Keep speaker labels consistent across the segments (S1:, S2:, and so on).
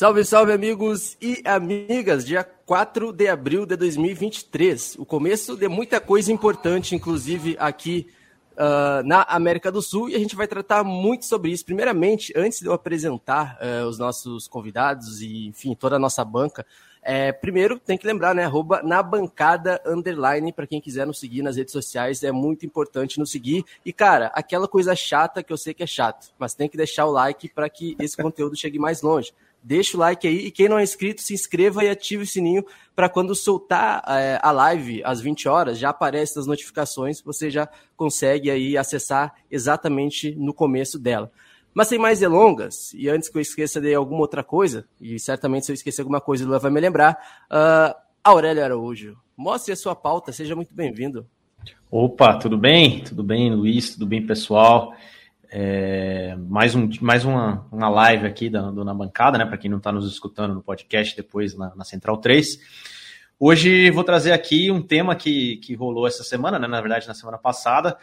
S1: Salve, salve, amigos e amigas! Dia 4 de abril de 2023, o começo de muita coisa importante, inclusive aqui uh, na América do Sul, e a gente vai tratar muito sobre isso. Primeiramente, antes de eu apresentar uh, os nossos convidados e, enfim, toda a nossa banca, é, primeiro, tem que lembrar, né? Arroba na bancada underline, para quem quiser nos seguir nas redes sociais, é muito importante nos seguir. E, cara, aquela coisa chata que eu sei que é chato, mas tem que deixar o like para que esse conteúdo chegue mais longe deixa o like aí. E quem não é inscrito, se inscreva e ative o sininho para quando soltar é, a live às 20 horas, já aparece nas notificações, você já consegue aí acessar exatamente no começo dela. Mas sem mais delongas, e antes que eu esqueça de alguma outra coisa, e certamente se eu esquecer alguma coisa, ele vai me lembrar, uh, Aurélio Araújo, mostre a sua pauta, seja muito bem-vindo.
S2: Opa, tudo bem? Tudo bem, Luiz? Tudo bem, pessoal? É, mais um, mais uma, uma live aqui da, do Na Bancada, né? Para quem não está nos escutando no podcast, depois na, na, Central 3. Hoje vou trazer aqui um tema que, que rolou essa semana, né? Na verdade, na semana passada.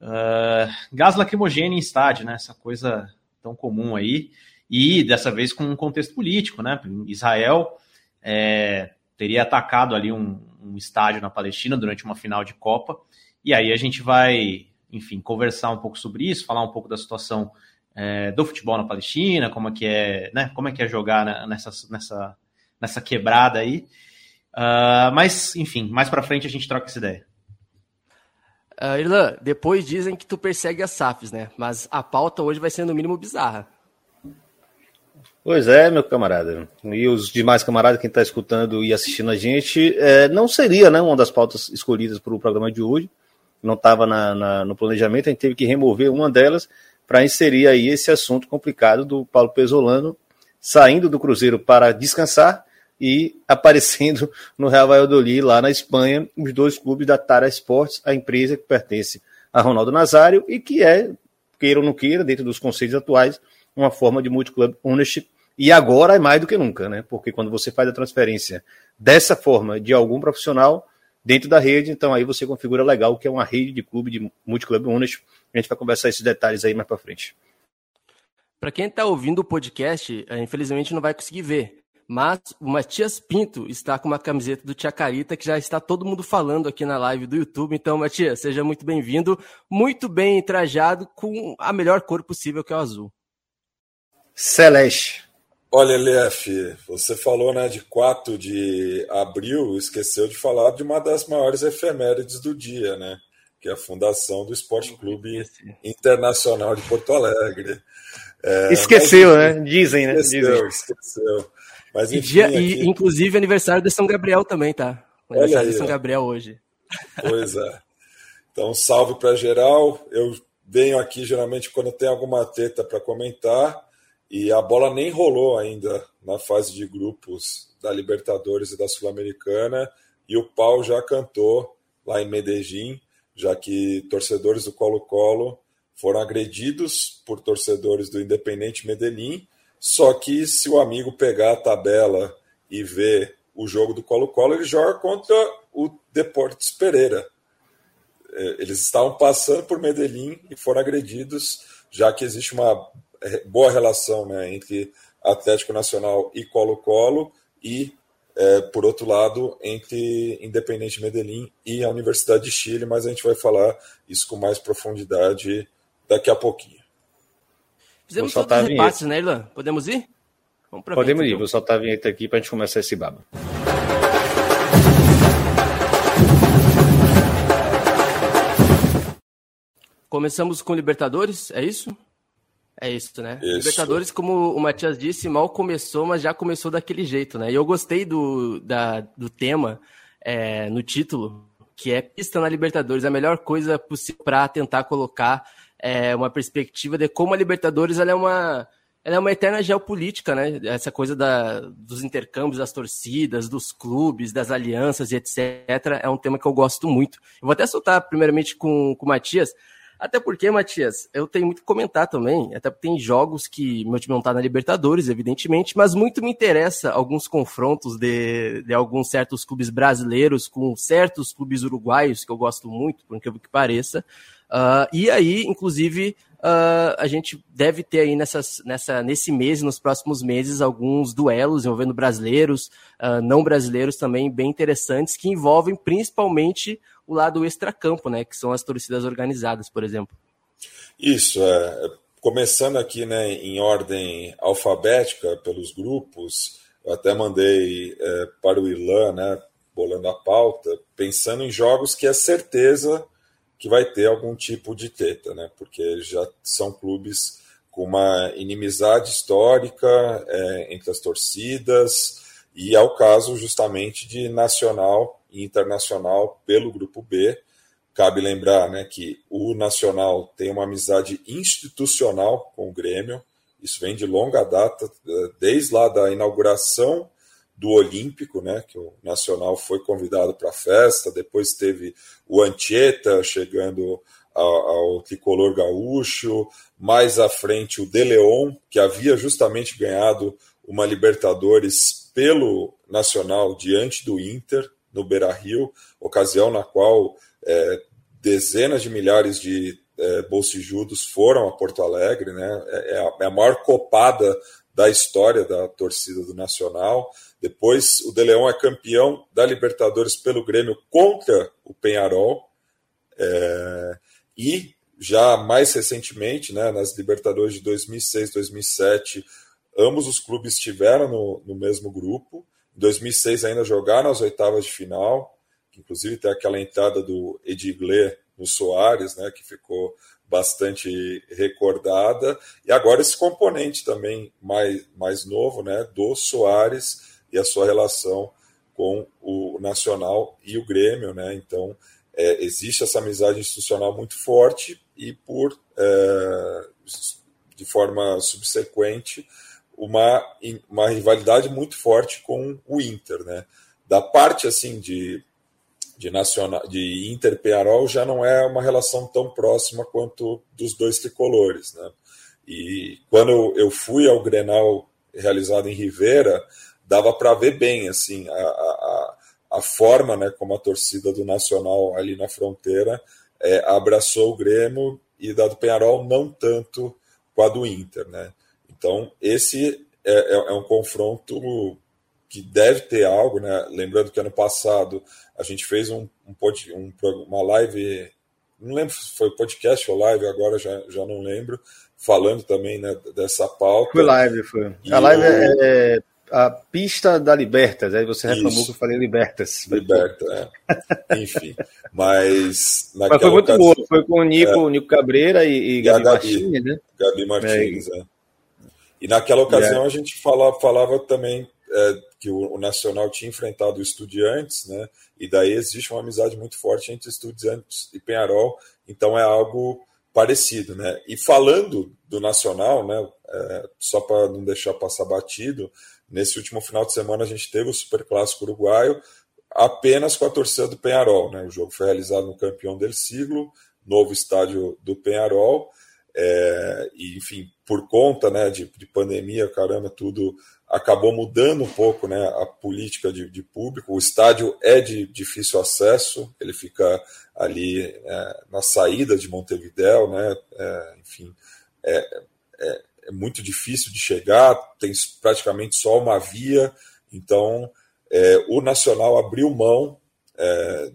S2: Uh, gás lacrimogêneo em estádio, né? Essa coisa tão comum aí. E dessa vez com um contexto político, né? Israel é, teria atacado ali um, um estádio na Palestina durante uma final de Copa. E aí a gente vai enfim, conversar um pouco sobre isso, falar um pouco da situação é, do futebol na Palestina, como é que é, né, como é que é jogar nessa, nessa, nessa quebrada aí. Uh, mas, enfim, mais para frente a gente troca essa ideia.
S1: Uh, Irlan, depois dizem que tu persegue as SAFs, né? Mas a pauta hoje vai ser no mínimo bizarra.
S3: Pois é, meu camarada. E os demais camaradas que está escutando e assistindo a gente, é, não seria né, uma das pautas escolhidas para o programa de hoje não estava no planejamento, a gente teve que remover uma delas para inserir aí esse assunto complicado do Paulo Pesolano saindo do Cruzeiro para descansar e aparecendo no Real Valladolid, lá na Espanha, os dois clubes da Tara Sports, a empresa que pertence a Ronaldo Nazário e que é, queira ou não queira, dentro dos conceitos atuais, uma forma de multi-club ownership. E agora é mais do que nunca, né? Porque quando você faz a transferência dessa forma de algum profissional, dentro da rede, então aí você configura legal que é uma rede de clube de multiclub ownership. A gente vai conversar esses detalhes aí mais para frente.
S1: Para quem está ouvindo o podcast, eh, infelizmente não vai conseguir ver, mas o Matias Pinto está com uma camiseta do Tia Carita que já está todo mundo falando aqui na live do YouTube. Então, Matias, seja muito bem-vindo, muito bem trajado com a melhor cor possível que é o azul.
S3: Celeste.
S4: Olha, LF, você falou né, de 4 de abril, esqueceu de falar de uma das maiores efemérides do dia, né? Que é a fundação do Esporte Clube Internacional de Porto Alegre.
S3: É, esqueceu, mas, né? Dizem, né?
S4: Esqueceu,
S3: Dizem.
S4: esqueceu.
S1: Mas, enfim, e, dia, aqui... e inclusive aniversário de São Gabriel também, tá? Aniversário aí, de São Gabriel hoje.
S4: Pois é. Então, salve para geral. Eu venho aqui geralmente quando tem alguma teta para comentar e a bola nem rolou ainda na fase de grupos da Libertadores e da Sul-Americana, e o pau já cantou lá em Medellín, já que torcedores do Colo-Colo foram agredidos por torcedores do Independente Medellín. Só que se o amigo pegar a tabela e ver o jogo do Colo-Colo, ele joga contra o Deportes Pereira. É, eles estavam passando por Medellín e foram agredidos, já que existe uma boa relação né, entre Atlético Nacional e Colo-Colo e, é, por outro lado, entre Independente Medellín e a Universidade de Chile, mas a gente vai falar isso com mais profundidade daqui a pouquinho.
S1: Fizemos todos os repates, né, Irlan? Podemos ir?
S3: Podemos ir, então. vou soltar a vinheta aqui para a gente começar esse baba.
S1: Começamos com Libertadores, é isso? É isso, né? Isso. Libertadores, como o Matias disse, mal começou, mas já começou daquele jeito, né? E eu gostei do, da, do tema é, no título, que é pista na Libertadores, a melhor coisa possível para tentar colocar é, uma perspectiva de como a Libertadores ela é uma ela é uma eterna geopolítica, né? Essa coisa da, dos intercâmbios das torcidas, dos clubes, das alianças e etc. É um tema que eu gosto muito. Eu vou até soltar primeiramente com, com o Matias, até porque, Matias, eu tenho muito que comentar também, até porque tem jogos que meu time não tá na Libertadores, evidentemente, mas muito me interessa alguns confrontos de, de alguns certos clubes brasileiros com certos clubes uruguaios, que eu gosto muito, por incrível que pareça. Uh, e aí, inclusive, Uh, a gente deve ter aí nessas, nessa, nesse mês e nos próximos meses alguns duelos envolvendo brasileiros, uh, não brasileiros também bem interessantes, que envolvem principalmente o lado extracampo, né, que são as torcidas organizadas, por exemplo.
S4: Isso, é, começando aqui né, em ordem alfabética pelos grupos, eu até mandei é, para o Ilan, né, bolando a pauta, pensando em jogos que é certeza que vai ter algum tipo de teta, né? Porque já são clubes com uma inimizade histórica é, entre as torcidas, e é o caso justamente de Nacional Internacional pelo Grupo B. Cabe lembrar né, que o Nacional tem uma amizade institucional com o Grêmio, isso vem de longa data, desde lá da inauguração do Olímpico, né, que o Nacional foi convidado para a festa, depois teve o Anchieta chegando ao, ao, tricolor gaúcho, mais à frente o De Leon, que havia justamente ganhado uma Libertadores pelo Nacional diante do Inter, no Beira-Rio, ocasião na qual é, dezenas de milhares de é, bolsijudos foram a Porto Alegre, né? É, é a, é a maior copada da história da torcida do Nacional. Depois, o De é campeão da Libertadores pelo Grêmio contra o Penharol. É, e já mais recentemente, né, nas Libertadores de 2006, 2007, ambos os clubes estiveram no, no mesmo grupo. Em 2006 ainda jogaram as oitavas de final, inclusive tem aquela entrada do Ediglé no Soares, né, que ficou bastante recordada. E agora esse componente também mais, mais novo, né, do Soares e a sua relação com o Nacional e o Grêmio, né? Então é, existe essa amizade institucional muito forte e por é, de forma subsequente uma, uma rivalidade muito forte com o Inter, né? Da parte assim de de, nacional, de Inter Penarol já não é uma relação tão próxima quanto dos dois tricolores. Né? E quando eu fui ao Grenal realizado em Rivera, dava para ver bem assim a, a, a, forma né, como a torcida do Nacional ali na fronteira é, abraçou o Grêmio e da do Penharol não tanto com a do Inter. Né? Então, esse é, é, é um confronto que deve ter algo, né? Lembrando que ano passado a gente fez um, um, um uma live, não lembro se foi podcast ou live, agora já, já não lembro, falando também né, dessa pauta.
S3: Foi live, foi. E a live o... é, é a pista da Libertas, aí você reclamou Isso. que eu falei Libertas.
S4: Liberta, é. Enfim, mas
S3: naquela mas foi muito ocasião, boa, foi com o Nico, é, Nico Cabreira e, e Gabi, Gabi Martins, né?
S4: Gabi Martins, é. é. E naquela ocasião a gente falava, falava também é, que o, o, Nacional tinha enfrentado o Estudiantes, né? E daí existe uma amizade muito forte entre Estudiantes e Penharol, então é algo parecido, né? E falando do Nacional, né? É, só para não deixar passar batido, nesse último final de semana a gente teve o Super Clássico Uruguaio apenas com a torcida do Penharol, né? O jogo foi realizado no Campeão del Siglo, novo estádio do Penharol. É, e, enfim, por conta né, de, de pandemia, caramba, tudo acabou mudando um pouco né, a política de, de público. O estádio é de difícil acesso, ele fica ali é, na saída de Montevidéu, né, é, enfim, é, é, é, muito difícil de chegar, tem praticamente só uma via, então é, o Nacional abriu mão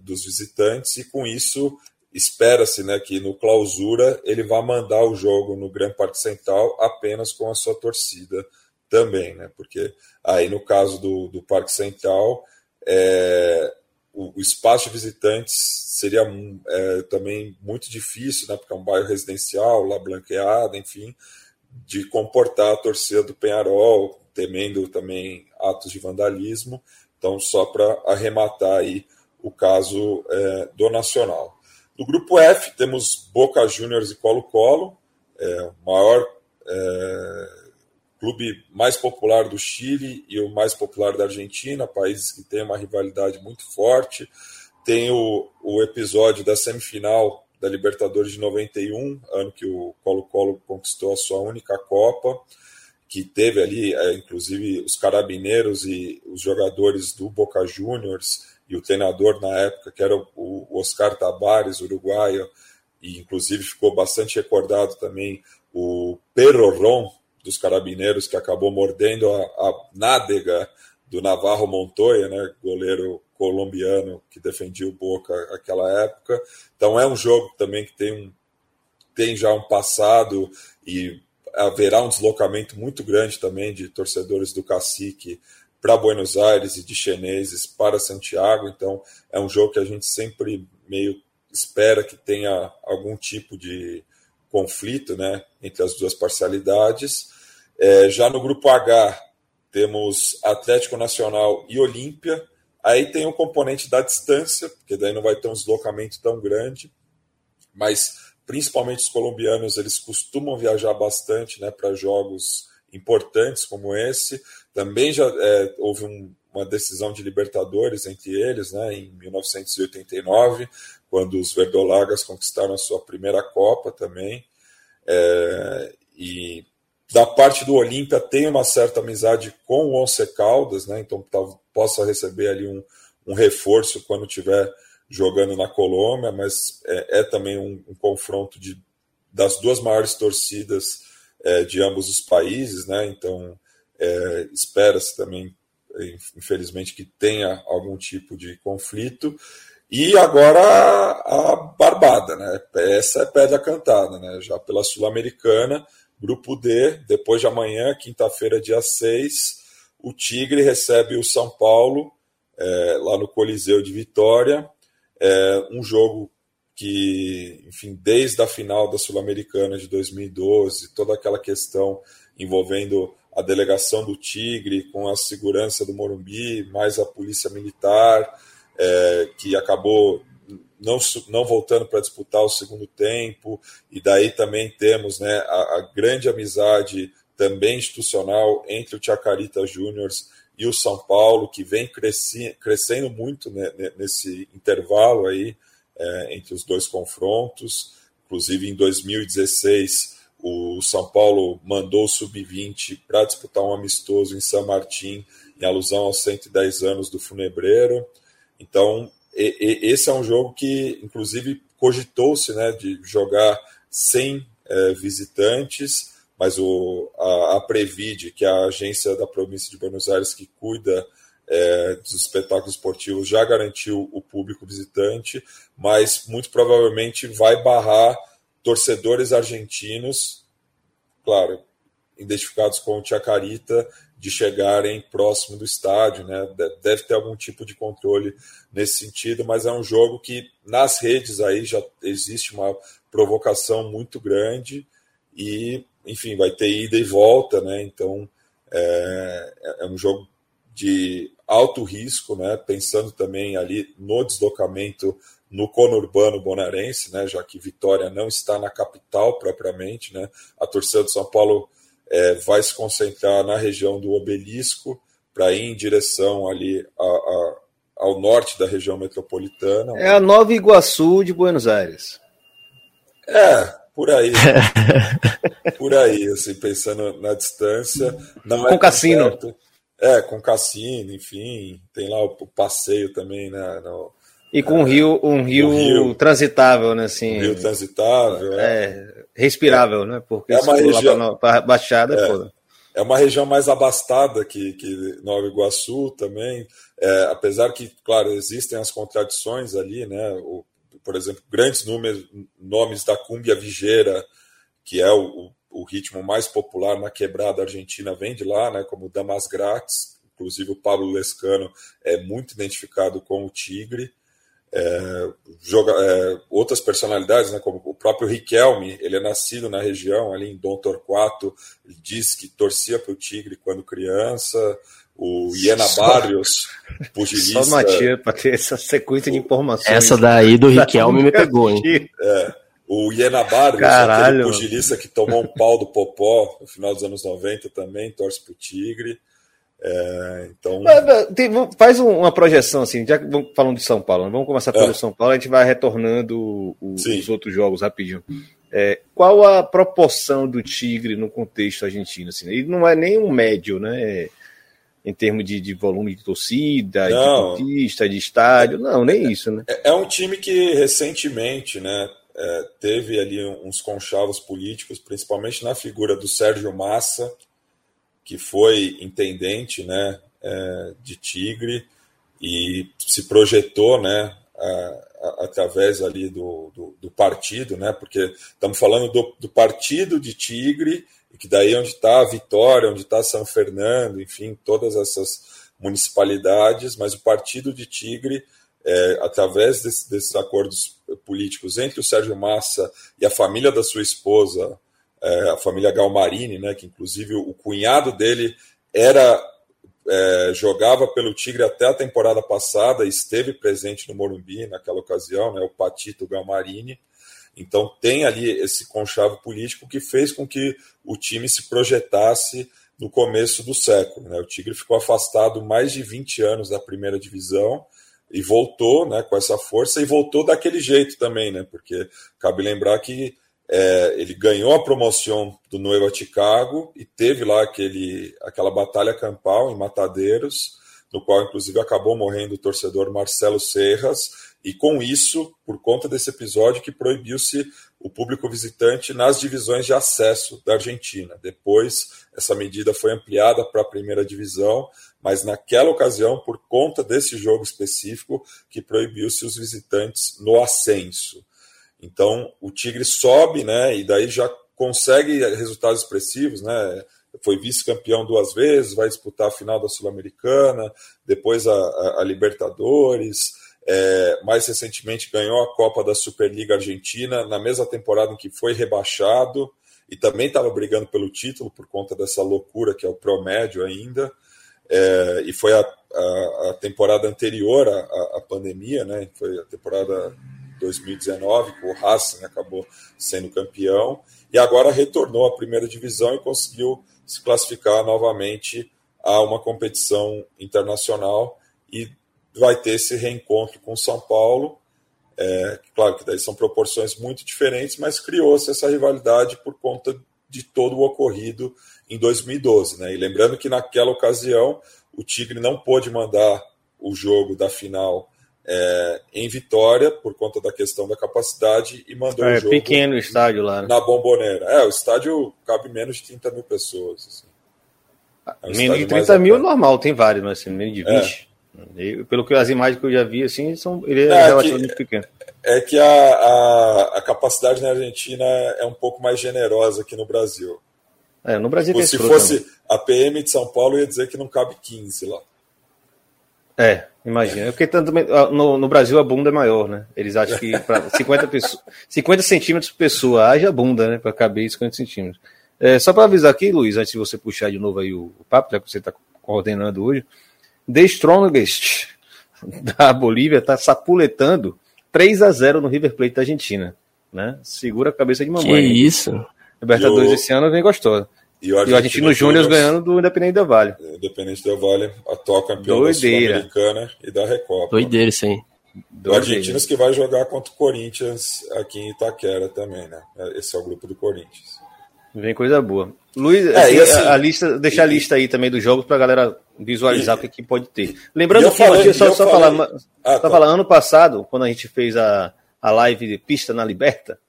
S4: dos visitantes e com isso espera-se né, que no clausura ele vá mandar o jogo no Gran Parque Central apenas com a sua torcida também, né? Porque aí no caso do, do Parque Central, é, o, o, espaço de visitantes seria é, também muito difícil, né? Porque é um bairro residencial, lá blanqueado, enfim. de comportar a torcida do Penharol, temendo também atos de vandalismo. Então, só para arrematar aí o caso é, do Nacional. No grupo F, temos Boca Juniors e Colo-Colo, é, o maior é, clube mais popular do Chile e o mais popular da Argentina, países que têm uma rivalidade muito forte. Tem o, o episódio da semifinal da Libertadores de 91, ano que o Colo-Colo conquistou a sua única Copa, que teve ali, é, inclusive, os carabineiros e os jogadores do Boca Juniors e o treinador na época, que era o Oscar Tabares, uruguaio, e inclusive ficou bastante recordado também o Perroron dos carabineiros, que acabou mordendo a, a nádega do Navarro Montoya, né, goleiro colombiano que defendia o Boca naquela época. Então é um jogo também que tem, um, tem já um passado e haverá um deslocamento muito grande também de torcedores do Cacique para Buenos Aires e de chineses para Santiago. Então é um jogo que a gente sempre meio espera que tenha algum tipo de conflito né, entre as duas parcialidades. É, já no grupo H temos Atlético Nacional e Olímpia. Aí tem o componente da distância, porque daí não vai ter um deslocamento tão grande, mas principalmente os colombianos, eles costumam viajar bastante né, para jogos importantes como esse. Também já é, houve um, uma decisão de Libertadores entre eles, né, em 1989, quando os verdolagas conquistaram a sua primeira Copa também. É, e da parte do Olímpia tem uma certa amizade com o Once Caldas, né? Então tá, possa receber ali um, um reforço quando tiver jogando na Colômbia, mas é, é também um, um, confronto de, das duas maiores torcidas é, de ambos os países, né? Então é, espera-se também, infelizmente, que tenha algum tipo de conflito. E agora a, a Barbada, né? Essa é pedra cantada, né? Já pela Sul-Americana Grupo D, depois de amanhã, quinta-feira, dia 6, o Tigre recebe o São Paulo, é, lá no Coliseu de Vitória. É um jogo que, enfim, desde a final da Sul-Americana de 2012, toda aquela questão envolvendo a delegação do Tigre com a segurança do Morumbi, mais a polícia militar, é, que acabou não, não voltando para disputar o segundo tempo, e daí também temos né, a, a grande amizade também institucional entre o Chacarita Júnior e o São Paulo, que vem cresci, crescendo muito né, nesse intervalo aí é, entre os dois confrontos. Inclusive, em 2016, o São Paulo mandou o Sub-20 para disputar um amistoso em São Martim, em alusão aos 110 anos do Funebreiro. Então, e, e, esse é um jogo que, inclusive, cogitou-se né, de jogar sem é, visitantes, mas o, a, a Previde, que é a agência da província de Buenos Aires que cuida é, dos espetáculos esportivos, já garantiu o público visitante, mas muito provavelmente vai barrar torcedores argentinos, claro, identificados com o Chacarita, de chegarem próximo do estádio, né? Deve ter algum tipo de controle nesse sentido, mas é um jogo que nas redes aí já existe uma provocação muito grande e, enfim, vai ter ida e volta, né? Então é, é um jogo de alto risco, né? Pensando também ali no deslocamento no conurbano bonaerense, né? Já que Vitória não está na capital propriamente, né? A torcida do São Paulo é, vai se concentrar na região do obelisco para ir em direção ali a, a, ao norte da região metropolitana.
S3: É a Nova Iguaçu de Buenos Aires.
S4: É, por aí. por aí, assim, pensando na distância. Não
S3: com é cassino. Certo.
S4: É, com cassino, enfim. Tem lá o, o passeio também, né? No,
S3: e com é, um rio, um rio, rio, transitável, né? Assim,
S4: um rio transitável.
S3: É, é respirável, né? Porque
S4: é uma região
S3: para Baixada é, foda.
S4: É uma região mais abastada que, que Nova Iguaçu também, é, apesar que, claro, existem as contradições ali, né? O, por exemplo, grandes números, nomes da cúmbia vigeira, que é o, o, ritmo mais popular na quebrada argentina, vem de lá, né? Como Damas Grátis, inclusive o Pablo Lescano é muito identificado com o Tigre. é, joga, é, outras personalidades, né, como o próprio Riquelme, ele é nascido na região, ali em Dom Torquato, ele diz que torcia para o Tigre quando criança, o Iena Barrios, pugilista...
S3: Só Matia para ter essa sequência de informações.
S1: Essa daí do Riquelme me pegou, hein?
S4: É, o Iena Barrios,
S3: Caralho.
S4: aquele pugilista que tomou um pau do Popó no final dos anos 90 também, torce para o Tigre. É, então...
S3: Tem, faz uma projeção assim, já vamos falando de São Paulo, né? vamos começar pelo é. São Paulo, a gente vai retornando o, os outros jogos rapidinho. É, qual a proporção do Tigre no contexto argentino? Assim? Ele não é nem um médio, né? Em termos de, de volume de torcida, não. de portista, de estádio, não, nem isso, né?
S4: É, é um time que recentemente, né, é, teve ali uns conchavos políticos, principalmente na figura do Sérgio Massa, que foi intendente né, é, de Tigre e se projetou né, a, a, através ali do, do, do, partido, né, porque estamos falando do, do partido de Tigre, e que daí é onde está a Vitória, onde está São Fernando, enfim, todas essas municipalidades, mas o partido de Tigre, é, através desse, desses acordos políticos entre o Sérgio Massa e a família da sua esposa, é, a família Galmarini, né, que inclusive o cunhado dele era é, jogava pelo Tigre até a temporada passada, esteve presente no Morumbi naquela ocasião, né, o Patito Galmarini. Então tem ali esse conchavo político que fez com que o time se projetasse no começo do século. Né? O Tigre ficou afastado mais de 20 anos da primeira divisão e voltou né, com essa força e voltou daquele jeito também, né? Porque cabe lembrar que é, ele ganhou a promoção do Nueva Chicago e teve lá aquele, aquela batalha campal em Matadeiros, no qual inclusive acabou morrendo o torcedor Marcelo Serras, e com isso, por conta desse episódio, que proibiu-se o público visitante nas divisões de acesso da Argentina. Depois, essa medida foi ampliada para a primeira divisão, mas naquela ocasião, por conta desse jogo específico, que proibiu-se os visitantes no ascenso. Então, o Tigre sobe, né? E daí já consegue resultados expressivos, né? Foi vice-campeão duas vezes, vai disputar a final da Sul-Americana, depois a, a, a Libertadores. É, mais recentemente ganhou a Copa da Superliga Argentina na mesma temporada em que foi rebaixado e também estava brigando pelo título por conta dessa loucura que é o promédio ainda. É, e foi a, a, a temporada anterior à, à, pandemia, né? Foi a temporada 2019, que o Racing acabou sendo campeão, e agora retornou à primeira divisão e conseguiu se classificar novamente a uma competição internacional e vai ter esse reencontro com São Paulo. É, claro que daí são proporções muito diferentes, mas criou-se essa rivalidade por conta de todo o ocorrido em 2012. Né? E lembrando que naquela ocasião o Tigre não pôde mandar o jogo da final é, em Vitória, por conta da questão da capacidade, e mandou
S3: é,
S4: o jogo.
S3: pequeno o estádio lá.
S4: Né? Na Bomboneira. É, o estádio cabe menos de 30 mil pessoas. Assim.
S3: É um menos de 30 mil é normal, tem vários, mas assim, menos de 20. É. pelo que as imagens que eu já vi, assim, são, ele é, é relativamente
S4: que,
S3: pequeno.
S4: É que a, a, a, capacidade na Argentina é um pouco mais generosa que no Brasil.
S3: É, no Brasil
S4: tipo, Se fosse também. a PM de São Paulo, ia dizer que não cabe 15 lá.
S3: É, imagina. Porque tanto, no, no, Brasil a bunda é maior, né? Eles acham que para 50, pessoas, 50 centímetros por pessoa haja bunda, né? Para caber 50 centímetros. É, só para avisar aqui, Luiz, antes de você puxar de novo aí o, o papo, já que você está coordenando hoje, The Strongest da Bolívia está sapuletando 3 a 0 no River Plate da Argentina. Né? Segura a cabeça de mamãe.
S1: Que isso?
S3: Libertadores esse ano vem gostosa. E o Argentino, e o Argentino Júnior ganhando do Independente Del Vale.
S4: Independente Del Vale, atual campeão Doideira. da Sul-Americana e da Recopa.
S1: Doideira isso aí.
S4: O Argentinos que vai jogar contra o Corinthians aqui em Itaquera também, né? Esse é o grupo do Corinthians.
S3: Vem coisa boa. Luiz, é, assim, assim, a, lista, deixa a lista aí também dos jogos para a galera visualizar e, o que, que, pode ter. Lembrando que, falei, só, só, falar, ah, só tá. falar, ano passado, quando a gente fez a, a live de Pista na Liberta,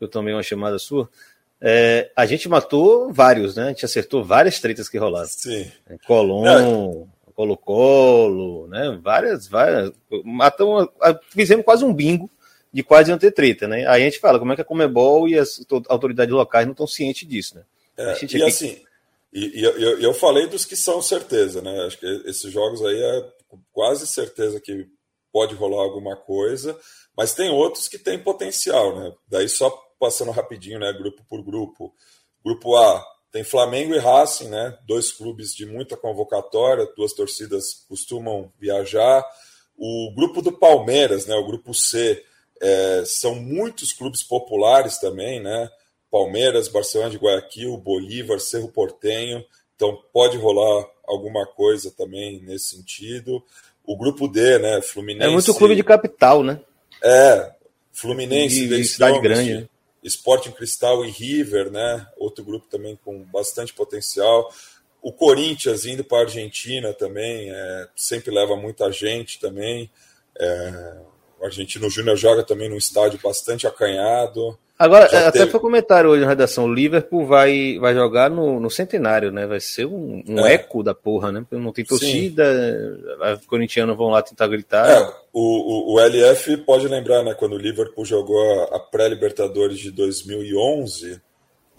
S3: eu tomei uma chamada sua, é, a gente matou vários, né? A gente acertou várias tretas que rolaram.
S4: Sim.
S3: Colom, é. Colo-Colo, né? Várias, várias. Matamos, fizemos quase um bingo de quase não ter treta, né? Aí a gente fala como é que a Comebol e as autoridades locais não estão cientes disso, né?
S4: É, e assim, e, e eu, eu falei dos que são certeza, né? Acho que esses jogos aí é quase certeza que pode rolar alguma coisa, mas tem outros que têm potencial, né? Daí só passando rapidinho, né? Grupo por grupo. Grupo A tem Flamengo e Racing, né? Dois clubes de muita convocatória, duas torcidas costumam viajar. O grupo do Palmeiras, né? O grupo C, é, são muitos clubes populares também, né? Palmeiras, Barcelona de Guayaquil, Bolívar, Cerro Portenho. Então pode rolar alguma coisa também nesse sentido. O grupo D, né? Fluminense.
S3: É muito clube de capital, né?
S4: É, Fluminense,
S3: cidade grande.
S4: Sporting Cristal e River, né? Outro grupo também com bastante potencial. O Corinthians indo para a Argentina também, é, sempre leva muita gente também. É, o Argentino Júnior joga também num estádio bastante acanhado.
S3: Agora, Já até teve... foi comentário hoje na redação, o Liverpool vai, vai jogar no, no centenário, né? Vai ser um, um é. eco da porra, né? Porque não tem torcida, os corintianos vão lá tentar gritar.
S4: É, o, o, o, LF pode lembrar, né? Quando o Liverpool jogou a, a pré-Libertadores de 2011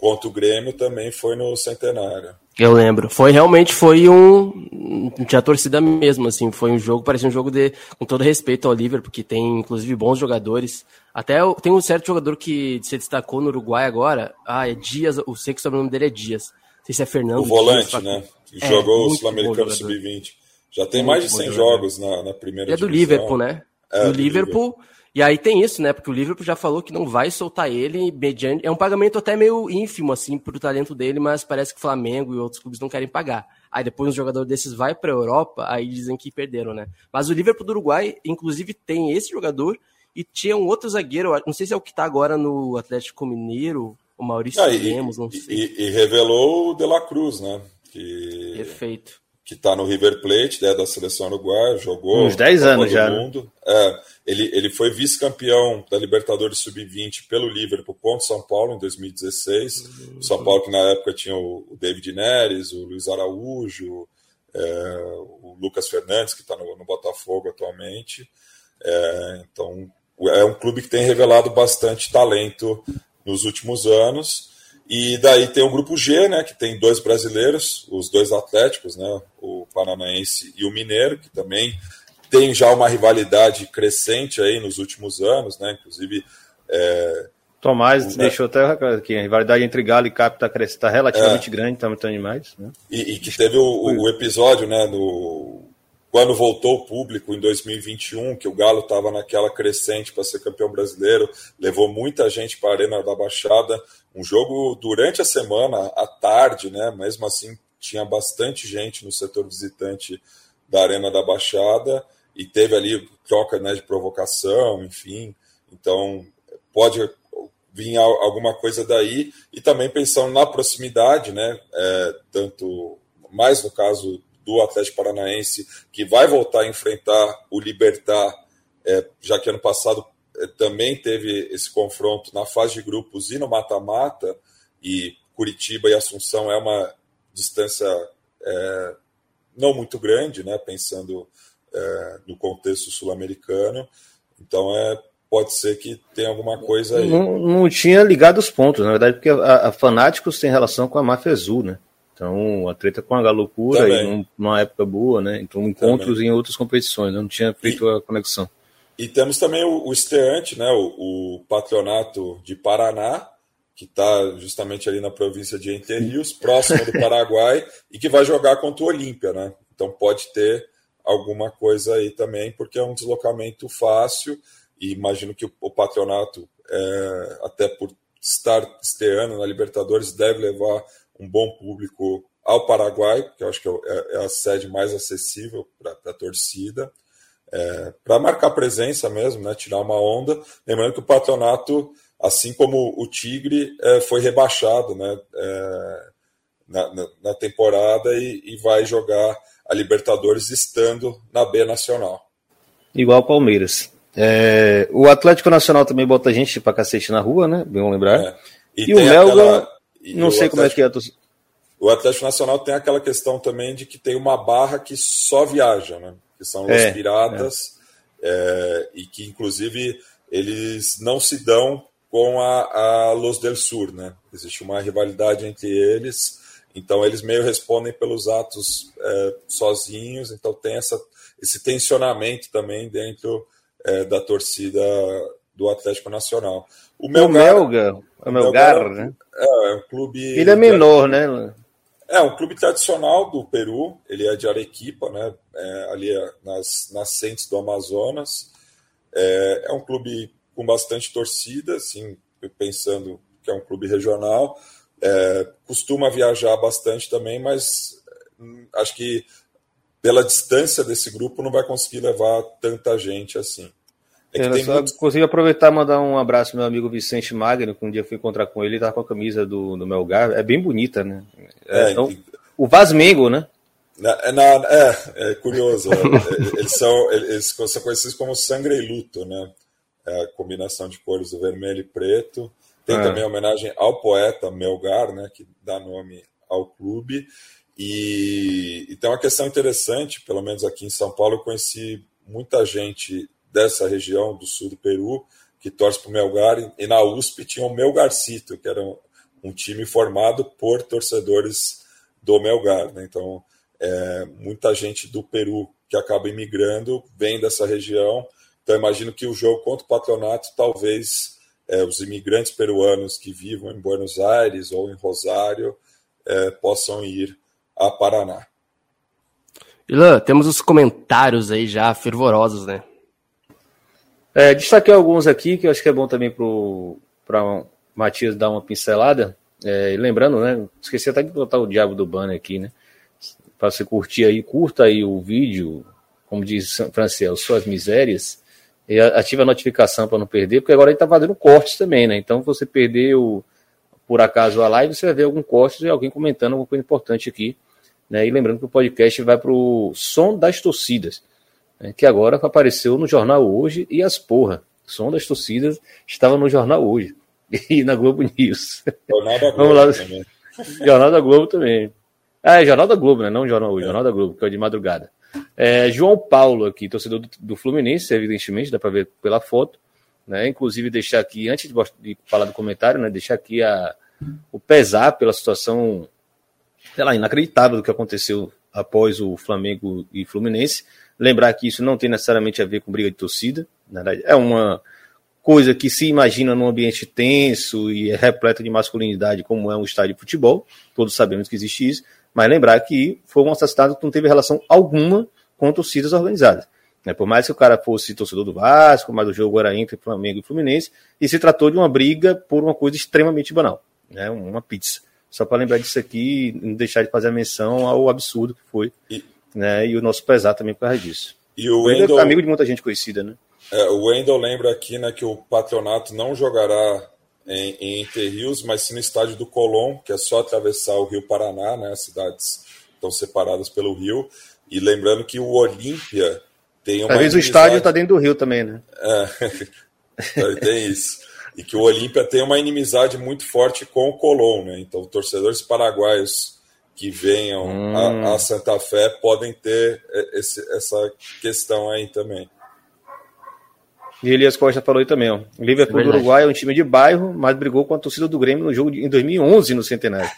S4: contra o Grêmio, também foi no centenário.
S1: Eu lembro. Foi realmente foi um. Tinha torcida mesmo, assim. Foi um jogo, parecia um jogo de. Com todo respeito ao Liverpool, porque tem, inclusive, bons jogadores. Até tem um certo jogador que se destacou no Uruguai agora. Ah, é Dias. Eu sei que o sobrenome dele é Dias. Não sei se é Fernando. O
S4: volante, Dias, né? Que é, jogou o Sul-Americano Sub-20. Já tem muito mais de 100 jogos na, na primeira
S1: e é do Liverpool, né? É, do, do Liverpool. Liverpool e aí tem isso, né? Porque o Liverpool já falou que não vai soltar ele mediante. É um pagamento até meio ínfimo, assim, pro talento dele, mas parece que o Flamengo e outros clubes não querem pagar. Aí depois um jogador desses vai pra Europa, aí dizem que perderam, né? Mas o Liverpool do Uruguai, inclusive, tem esse jogador e tinha um outro zagueiro, não sei se é o que tá agora no Atlético Mineiro, o Maurício ah, Lemos, não sei.
S4: E, e, revelou o De La Cruz, né? Que...
S1: Perfeito
S4: que está no River Plate, né, da seleção uruguaia, jogou
S3: uns 10 anos já. Né? Mundo.
S4: É, ele, ele foi vice-campeão da Libertadores Sub-20 pelo Liverpool contra o São Paulo em 2016. Uhum. O São Paulo que na época tinha o, David Neres, o Luiz Araújo, é, o Lucas Fernandes, que está no, no, Botafogo atualmente. É, então, é um clube que tem revelado bastante talento nos últimos anos. E daí tem o grupo G, né, que tem dois brasileiros, os dois atléticos, né, o Paranaense e o Mineiro, que também tem já uma rivalidade crescente aí nos últimos anos, né, inclusive... É,
S3: Tomás deixou até aqui, a rivalidade entre Galo e Cap está tá relativamente é, grande, está muito demais. Né?
S4: E, e, que teve o, o, episódio, né, no, quando voltou o público em 2021, que o Galo estava naquela crescente para ser campeão brasileiro, levou muita gente para a Arena da Baixada, um jogo durante a semana, à tarde, né? Mesmo assim, tinha bastante gente no setor visitante da Arena da Baixada e teve ali troca né, de provocação, enfim. Então, pode vir alguma coisa daí. E também pensando na proximidade, né? É, tanto mais no caso do Atlético Paranaense, que vai voltar a enfrentar o Libertar, é, já que ano passado também teve esse confronto na fase de grupos e no mata-mata, e Curitiba e Assunção é uma distância é, não muito grande, né, pensando é, no contexto sul-americano. Então é pode ser que tenha alguma coisa aí.
S3: Não, não tinha ligado os pontos, na verdade, porque a, a Fanáticos tem relação com a Máfia Azul, né? Então, a treta com a Galocura, e numa época boa, né? Então, encontros Também. em outras competições, né? não tinha feito e, a conexão.
S4: E temos também o, o Esteante, né, o, o patronato de Paraná, que está justamente ali na província de Entre Rios, próximo do Paraguai, e que vai jogar contra o Olímpia, né? Então pode ter alguma coisa aí também, porque é um deslocamento fácil, e imagino que o, o patronato, é, até por estar esteando na Libertadores, deve levar um bom público ao Paraguai, que eu acho que é, é a sede mais acessível para a torcida é, para marcar presença mesmo, né, tirar uma onda. Lembrando que o patronato, assim como o Tigre, é, foi rebaixado né, é, na, na, na, temporada e, e, vai jogar a Libertadores estando na B Nacional.
S3: Igual o Palmeiras. É, o Atlético Nacional também bota gente pra cacete na rua, né? Bem lembrar. É.
S4: E, e o Melga,
S3: não sei Atlético, como é que é.
S4: O Atlético Nacional tem aquela questão também de que tem uma barra que só viaja, né? Que são é, os piratas, é. E que inclusive eles não se dão com a, a Los del Sur, né? Existe uma rivalidade entre eles, Então eles meio respondem pelos atos é, sozinhos, então tem essa, esse tensionamento também dentro é, da torcida do Atlético Nacional.
S3: O Melgar, o Melga, o Melgar, né?
S4: É, é um clube.
S3: Ele é menor, né?
S4: É um clube tradicional do Peru. Ele é de Arequipa, né? É, ali é nas nascentes do Amazonas. É, é um clube com bastante torcida, assim, pensando que é um clube regional. É, costuma viajar bastante também, mas hum, acho que pela distância desse grupo não vai conseguir levar tanta gente assim.
S3: É eu só muito... consigo aproveitar e mandar um abraço ao meu amigo Vicente Magno, que um dia eu fui encontrar com ele, ele tava com a camisa do, do Melgar, é bem bonita, né? É, então, e... O Vasmengo, né?
S4: Na, na, é, é curioso. É, é, eles, são, eles são conhecidos como sangue e luto, né? É a combinação de cores do vermelho e preto. Tem é. também a homenagem ao poeta Melgar, né? Que dá nome ao clube. E, e tem uma questão interessante, pelo menos aqui em São Paulo, eu conheci muita gente dessa região do sul do Peru, que torce para o Melgar, e na USP tinha o Melgarcito, que era um, time formado por torcedores do Melgar. Né? Então, é, muita gente do Peru que acaba imigrando vem dessa região. Então, imagino que o jogo contra o Patronato, talvez é, os imigrantes peruanos que vivam em Buenos Aires ou em Rosário é, possam ir a Paraná.
S1: Ilan, temos os comentários aí já fervorosos, né?
S3: É, destaquei alguns aqui que eu acho que é bom também para Matias dar uma pincelada. É, lembrando, né? Esqueci até de botar o diabo do banner aqui, né? Para você curtir aí, curta aí o vídeo, como diz Franciel, suas misérias, e ativa a notificação para não perder, porque agora ele está fazendo cortes também, né? Então, você perdeu por acaso a live, você vai ver algum corte e alguém comentando alguma coisa importante aqui. Né? E lembrando que o podcast vai para o som das torcidas que agora apareceu no jornal hoje e as porra. Som das torcidas estava no jornal hoje e na Globo News. Jornal da Globo Vamos lá. Também. Jornal da Globo também. Ah, é Jornal da Globo, né? Não Jornal hoje, é. Jornal da Globo, que é de madrugada. É, João Paulo aqui, torcedor do, do, Fluminense, evidentemente, dá para ver pela foto. Né? Inclusive, deixar aqui, antes de, de falar do comentário, né? deixar aqui a, o pesar pela situação, sei lá, inacreditável do que aconteceu após o Flamengo e Fluminense. Lembrar que isso não tem necessariamente a ver com briga de torcida, na verdade, é uma coisa que se imagina num ambiente tenso e repleto de masculinidade, como é um estádio de futebol, todos sabemos que existe isso, mas lembrar que foi um assassinato que não teve relação alguma com torcidas organizadas. Né? Por mais que o cara fosse torcedor do Vasco, mas o jogo era entre Flamengo e Fluminense, e se tratou de uma briga por uma coisa extremamente banal, né? uma pizza. Só para lembrar disso aqui não deixar de fazer a menção ao absurdo que foi e, né? E o nosso pesar também por causa disso.
S4: E o Wendel,
S3: é amigo de muita gente conhecida, né?
S4: É, o Wendel lembra aqui né, que o patronato não jogará em, em Interrios, mas sim no estádio do Colón, que é só atravessar o Rio Paraná, né? As cidades estão separadas pelo rio. E lembrando que o Olímpia tem uma.
S3: Às vezes o estádio está dentro do rio também, né?
S4: É, tem isso. E que o Olímpia tem uma inimizade muito forte com o Colón, né? Então, torcedores paraguaios que venham hum. a, a, Santa Fé podem ter esse, essa questão aí também.
S3: E Elias Costa falou aí também, ó. O Liverpool é do Uruguai é um time de bairro, mas brigou com a torcida do Grêmio no jogo de, em 2011 no Centenário.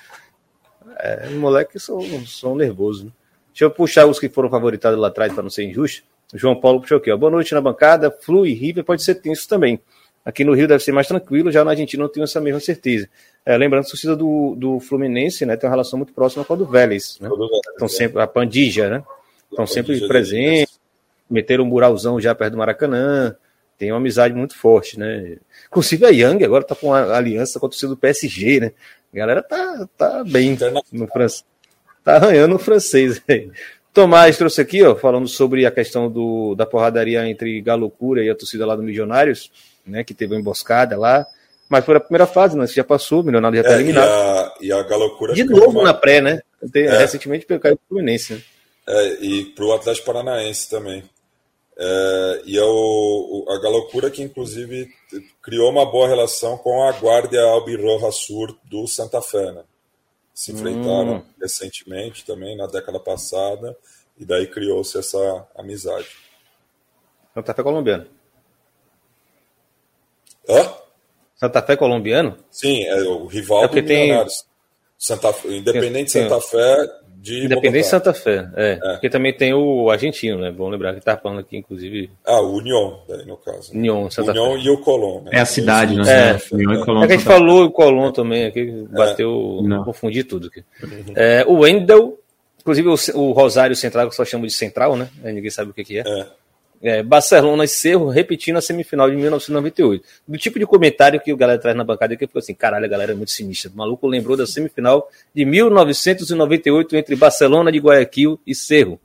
S3: É, moleque são, são nervosos, né? Deixa eu puxar os que foram favoritados lá atrás para não ser injusto. O João Paulo puxou aqui, ó. Boa noite na bancada. Flu e River pode ser tenso também. Aqui no Rio deve ser mais tranquilo, já na Argentina não tenho essa mesma certeza. É, lembrando que a torcida do, do Fluminense né, tem uma relação muito próxima com a do Vélez. Né? Estão sempre, a Pandija, né? Estão sempre presentes, meteram um muralzão já perto do Maracanã, tem uma amizade muito forte, né? Inclusive a Young agora tá com a aliança com a torcida do PSG, né? A galera tá, tá bem no francês. Tá arranhando o francês aí. Tomás trouxe aqui, ó, falando sobre a questão do, da porradaria entre Galocura e a torcida lá do Milionários né? Que teve uma emboscada lá. Mas foi a primeira fase, né? Você já passou, o Milionário já está é, eliminado.
S4: E a, e a Galocura.
S3: De novo uma... na pré, né? É. Recentemente caiu o Fluminense. Né?
S4: É, e para o Atlético Paranaense também. É, e é o, a Galocura que, inclusive, criou uma boa relação com a Guardia Albirroja Sur do Santa Fé, né? Se enfrentaram hum. recentemente também, na década passada, e daí criou-se essa amizade.
S3: Santa Fé colombiano.
S4: Hã?
S3: Santa Fé colombiano?
S4: Sim, é o rival é do Milionários. Tem... Santa, Independente tem, Santa Fé de
S3: Independente Santa Fé, é, é, Porque também tem o argentino, né? Bom lembrar que tá falando aqui, inclusive.
S4: Ah, o União, daí no caso.
S3: União, Santa
S4: União
S3: Fé.
S4: e o Colón,
S2: né? É a cidade, né?
S3: É, União e Colón. É que a gente falou o Colón também, aqui bateu, é. confundi tudo aqui. Uhum. É, o Wendel, inclusive o, o, Rosário Central, que só chama de Central, né? Ninguém sabe o que, que é. é é, Barcelona e Cerro repetindo a semifinal de 1998. Do tipo de comentário que o galera traz na bancada que ficou assim, caralho, a galera é muito sinistra. O maluco lembrou da semifinal de 1998 entre Barcelona de Guayaquil e Cerro.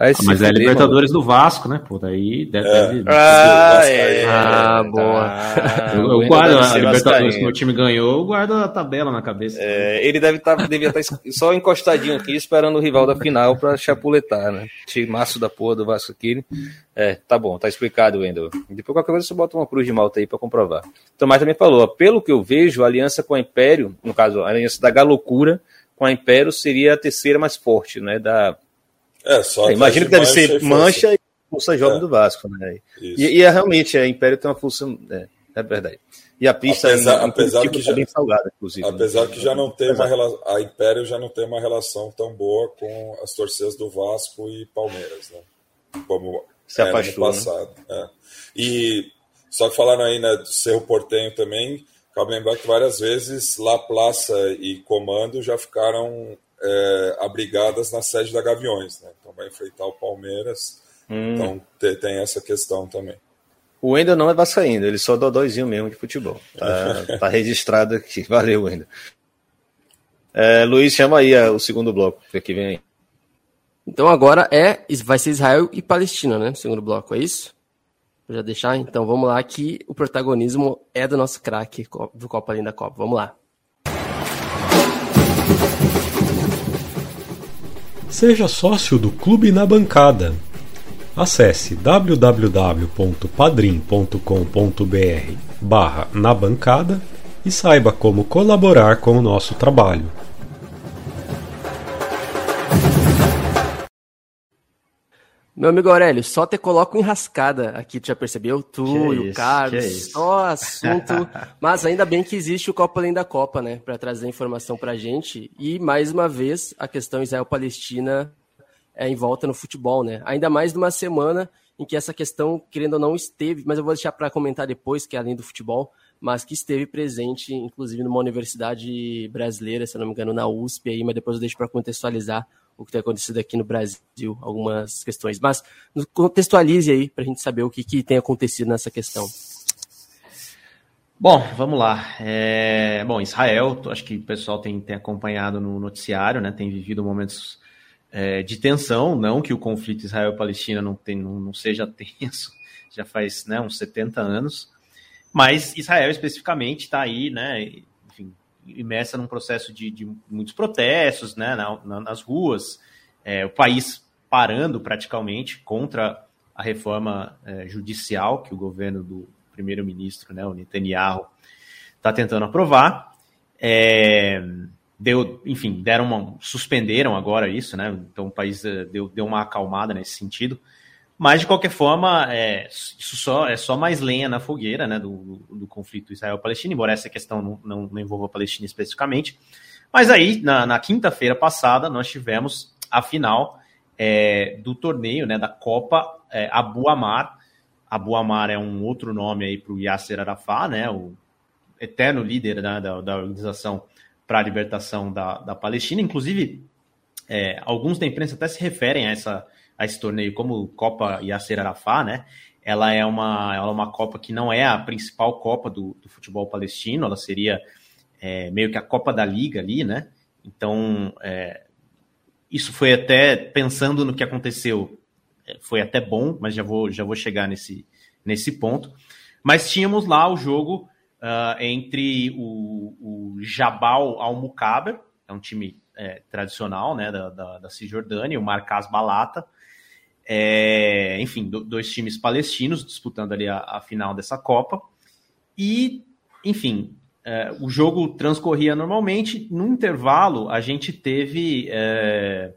S2: Aí, ah, mas é Libertadores mano. do Vasco, né? Pô, daí deve.
S3: É.
S2: deve...
S3: Ah, é.
S2: ah, boa. Ah, eu, eu guardo a Libertadores que o meu time ganhou, eu guardo a tabela na cabeça.
S3: É, ele deve tá, devia estar tá só encostadinho aqui, esperando o rival da final para chapuletar, né? Maço da porra do Vasco aqui. É, tá bom, tá explicado, Wendel. Depois qualquer coisa você bota uma cruz de malta aí para comprovar. Então, mas também falou, ó, pelo que eu vejo, a aliança com o Império, no caso, a aliança da Galocura com a Império seria a terceira mais forte, né? Da
S4: é, só
S3: é, imagino que deve ser Mancha e Força Jovem é. do Vasco, né? E, e, é realmente, a Império tem uma função. É, é verdade. E a pista
S4: apesar, é apesar que já,
S3: bem salgada, inclusive.
S4: Apesar né? que já não tem uma relação. A Império já não tem uma relação tão boa com as torcidas do Vasco e Palmeiras, né? Como
S3: Se era no
S4: né? passado. Né? E só que falando aí né, do Cerro Portenho também, cabe lembrar que várias vezes La Plaça e Comando já ficaram é, abrigadas na sede da Gaviões, né? Então vai enfrentar o Palmeiras. Hum. Então tem, tem, essa questão também.
S3: O Wendel não é vascaíno, ele só dodóizinho mesmo de futebol. Tá, tá registrado aqui. Valeu, Wendel. É, Luiz, chama aí o segundo bloco, que vem aí.
S1: Então agora é vai ser Israel e Palestina, né? Segundo bloco, é isso? Vou já deixar? Então vamos lá que o protagonismo é do nosso craque do Copa Além da Copa. Vamos lá.
S5: Seja sócio do Clube na Bancada. Acesse www.padrim.com.br barra na bancada e saiba como colaborar com o nosso trabalho.
S1: Meu amigo Aurélio, só te coloco enrascada aqui, tu já percebeu? Tu que e o Carlos, só assunto. Mas ainda bem que existe o Copa Além da Copa, né? Para trazer informação pra gente. E mais uma vez, a questão Israel-Palestina é em volta no futebol, né? Ainda mais numa semana em que essa questão, querendo ou não, esteve, mas eu vou deixar para comentar depois, que é além do futebol, mas que esteve presente, inclusive, numa universidade brasileira, se não me engano, na USP aí, mas depois eu deixo para contextualizar o que tem acontecido aqui no Brasil, algumas questões. Mas contextualize aí para a gente saber o que, que tem acontecido nessa questão.
S2: Bom, vamos lá. É, bom, Israel, acho que o pessoal tem, tem acompanhado no noticiário, né? Tem vivido momentos é, de tensão, não que o conflito Israel-Palestina não, não, não seja tenso, já faz né, uns 70 anos, mas Israel especificamente está aí, né? Imersa num processo de, de muitos protestos né, na, na, nas ruas, é, o país parando praticamente contra a reforma é, judicial que o governo do primeiro-ministro, né, o Netanyahu, está tentando aprovar. É, deu, enfim, deram uma, suspenderam agora isso, né? Então o país é, deu, deu uma acalmada nesse sentido. Mas, de qualquer forma, é, isso só, é só mais lenha na fogueira né, do, do, conflito Israel-Palestina, embora essa questão não, não, não, envolva a Palestina especificamente. Mas aí, na, na quinta-feira passada, nós tivemos a final é, do torneio né, da Copa é, Abu Amar. Abu Amar é um outro nome aí para o Yasser Arafat, né, o eterno líder né, da, da organização para a libertação da, da Palestina. Inclusive, é, alguns da imprensa até se referem a essa a esse torneio como Copa Yasser Arafat, né? Ela é uma, ela é uma Copa que não é a principal Copa do, do futebol palestino, ela seria é, meio que a Copa da Liga ali, né? Então, é, isso foi até, pensando no que aconteceu, é, foi até bom, mas já vou, já vou chegar nesse, nesse ponto. Mas tínhamos lá o jogo uh, entre o, o Jabal Al-Mukaber, é um time é, tradicional né, da, da, da Cisjordânia, o Marcas Balata, é, enfim, do, dois times palestinos disputando ali a, a final dessa Copa. E, enfim, é, o jogo transcorria normalmente. No intervalo, a gente teve é,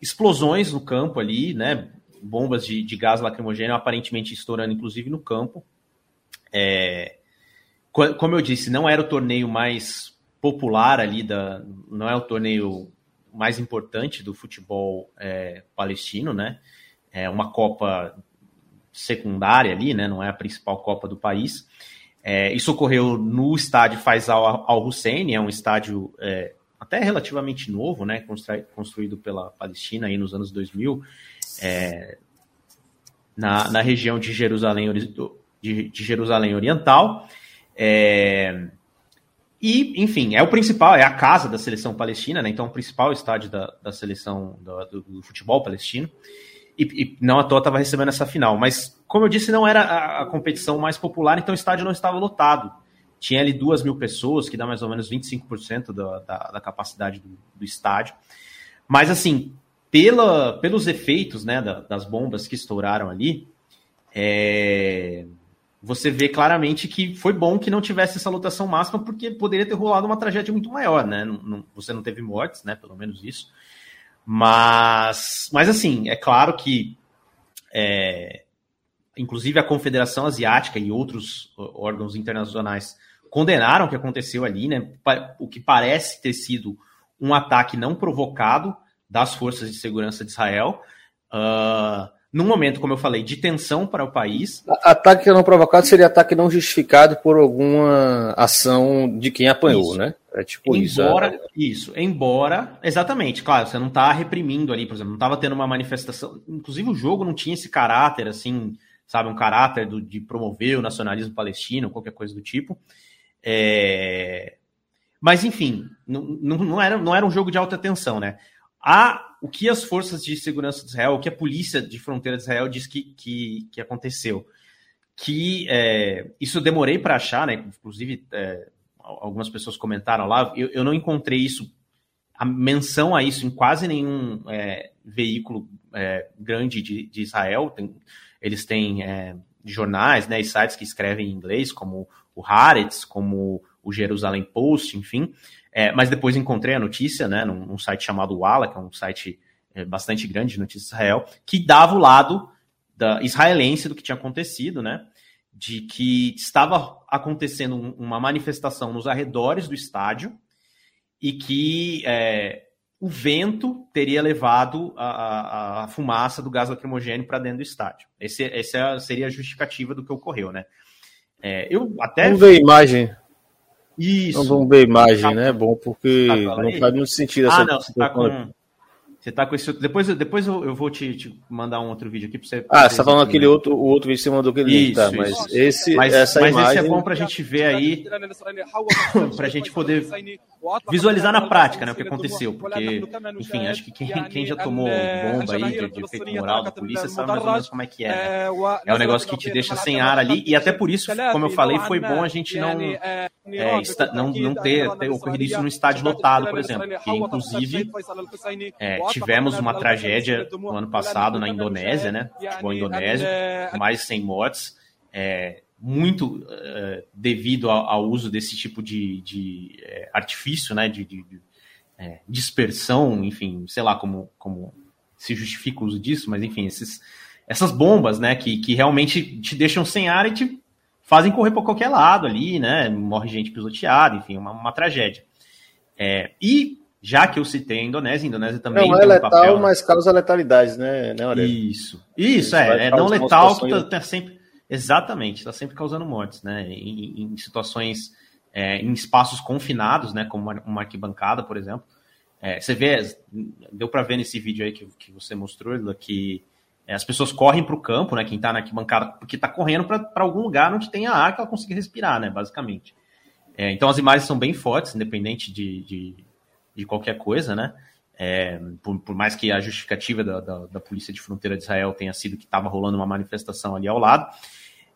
S2: explosões no campo ali, né? Bombas de, de, gás lacrimogêneo aparentemente estourando, inclusive, no campo. É, como eu disse, não era o torneio mais popular ali da, não é o torneio mais importante do futebol é, palestino, né? É uma Copa secundária ali, né? Não é a principal Copa do país. É, isso ocorreu no estádio Faisal Al-Hussein, é um estádio é, até relativamente novo, né? Construído pela Palestina aí nos anos 2000, é, na, na região de Jerusalém, de, de Jerusalém Oriental. É, e, enfim, é o principal, é a casa da seleção palestina, né? Então, o principal estádio da, da seleção do, do, futebol palestino. E, e, não à toa estava recebendo essa final. Mas, como eu disse, não era a, a, competição mais popular, então o estádio não estava lotado. Tinha ali duas mil pessoas, que dá mais ou menos 25% da, da, da capacidade do, do, estádio. Mas, assim, pela, pelos efeitos né, da, das bombas que estouraram ali, é, você vê claramente que foi bom que não tivesse essa lotação máxima, porque poderia ter rolado uma tragédia muito maior, né? Não, não, você não teve mortes, né? Pelo menos isso. Mas, mas assim, é claro que, é, inclusive a Confederação Asiática e outros órgãos internacionais condenaram o que aconteceu ali, né? O que parece ter sido um ataque não provocado das forças de segurança de Israel. Uh, num momento, como eu falei, de tensão para o país.
S3: Ataque não provocado seria ataque não justificado por alguma ação de quem apanhou,
S2: isso.
S3: né?
S2: É tipo embora, isso. Isso, embora, exatamente, claro, você não está reprimindo ali, por exemplo, não estava tendo uma manifestação, inclusive o jogo não tinha esse caráter, assim, sabe, um caráter do, de promover o nacionalismo palestino, qualquer coisa do tipo. É... Mas, enfim, não, não, era, não era um jogo de alta tensão, né? A, o que as forças de segurança de Israel, o que a polícia de fronteira de Israel diz que, que, que aconteceu. Que é, isso eu demorei para achar, né? Inclusive, é, algumas pessoas comentaram lá, eu, eu, não encontrei isso, a menção a isso em quase nenhum é, veículo é, grande de, de Israel. Tem, eles têm é, jornais né, e sites que escrevem em inglês, como o Haaretz, como o Jerusalem Post, enfim. É, mas depois encontrei a notícia, né, num, num site chamado Walla, que é um site é, bastante grande de notícias de Israel, que dava o lado da israelense do que tinha acontecido, né, de que estava acontecendo um, uma manifestação nos arredores do estádio e que é, o vento teria levado a, a, a, fumaça do gás lacrimogênio para dentro do estádio. Esse, essa seria a justificativa do que ocorreu, né? É, eu até.
S3: Vamos ver a imagem. Isso. Então vamos ver a imagem, tá. né? Bom, porque tá, não faz muito sentido
S2: essa. Ah, não, você tá com. Você tá com esse outro. Depois, depois eu, vou te, te, mandar um outro vídeo aqui para você.
S3: Ah, você tá falando aquele outro, o outro vídeo que você mandou aquele link, tá? Mas isso. esse,
S2: mas,
S3: essa
S2: mas
S3: imagem...
S2: esse é bom para a gente ver aí, para a gente poder visualizar na prática, né, o que aconteceu, porque, enfim, acho que quem, quem já tomou bomba aí de, de efeito moral da polícia sabe mais ou menos como é que é. Né? É um negócio que te deixa sem ar ali e até por isso, como eu falei, foi bom a gente não é, está, não, não ter, ter ocorrido isso no estádio lotado, por exemplo, que inclusive é, tivemos uma tragédia no ano passado na Indonésia, né? Futebol indonésio, mais de 100 mortes, é, muito é, devido ao, ao, uso desse tipo de, de é, artifício, né? De, de, de é, dispersão, enfim, sei lá como, como se justifica o uso disso, mas enfim, esses, essas bombas, né? Que, que realmente te deixam sem ar e te fazem correr para qualquer lado ali, né? Morre gente pisoteada, enfim, uma, uma tragédia. É, e já que eu citei a Indonésia, a Indonésia também.
S3: Não é letal, papel... mas causa letalidade, né, né?
S2: Isso. Isso, é. É não letal, tá, tá, sempre. Exatamente, está sempre causando mortes, né? Em, em situações, é, em espaços confinados, né? Como uma arquibancada, por exemplo. É, você vê, deu para ver nesse vídeo aí que, que você mostrou, que as pessoas correm para o campo, né? Quem está na arquibancada, porque está correndo para algum lugar onde tenha ar que ela consiga respirar, né? Basicamente. É, então as imagens são bem fortes, independente de, de de qualquer coisa, né? É, por, por, mais que a justificativa da, da, da, Polícia de Fronteira de Israel tenha sido que estava rolando uma manifestação ali ao lado.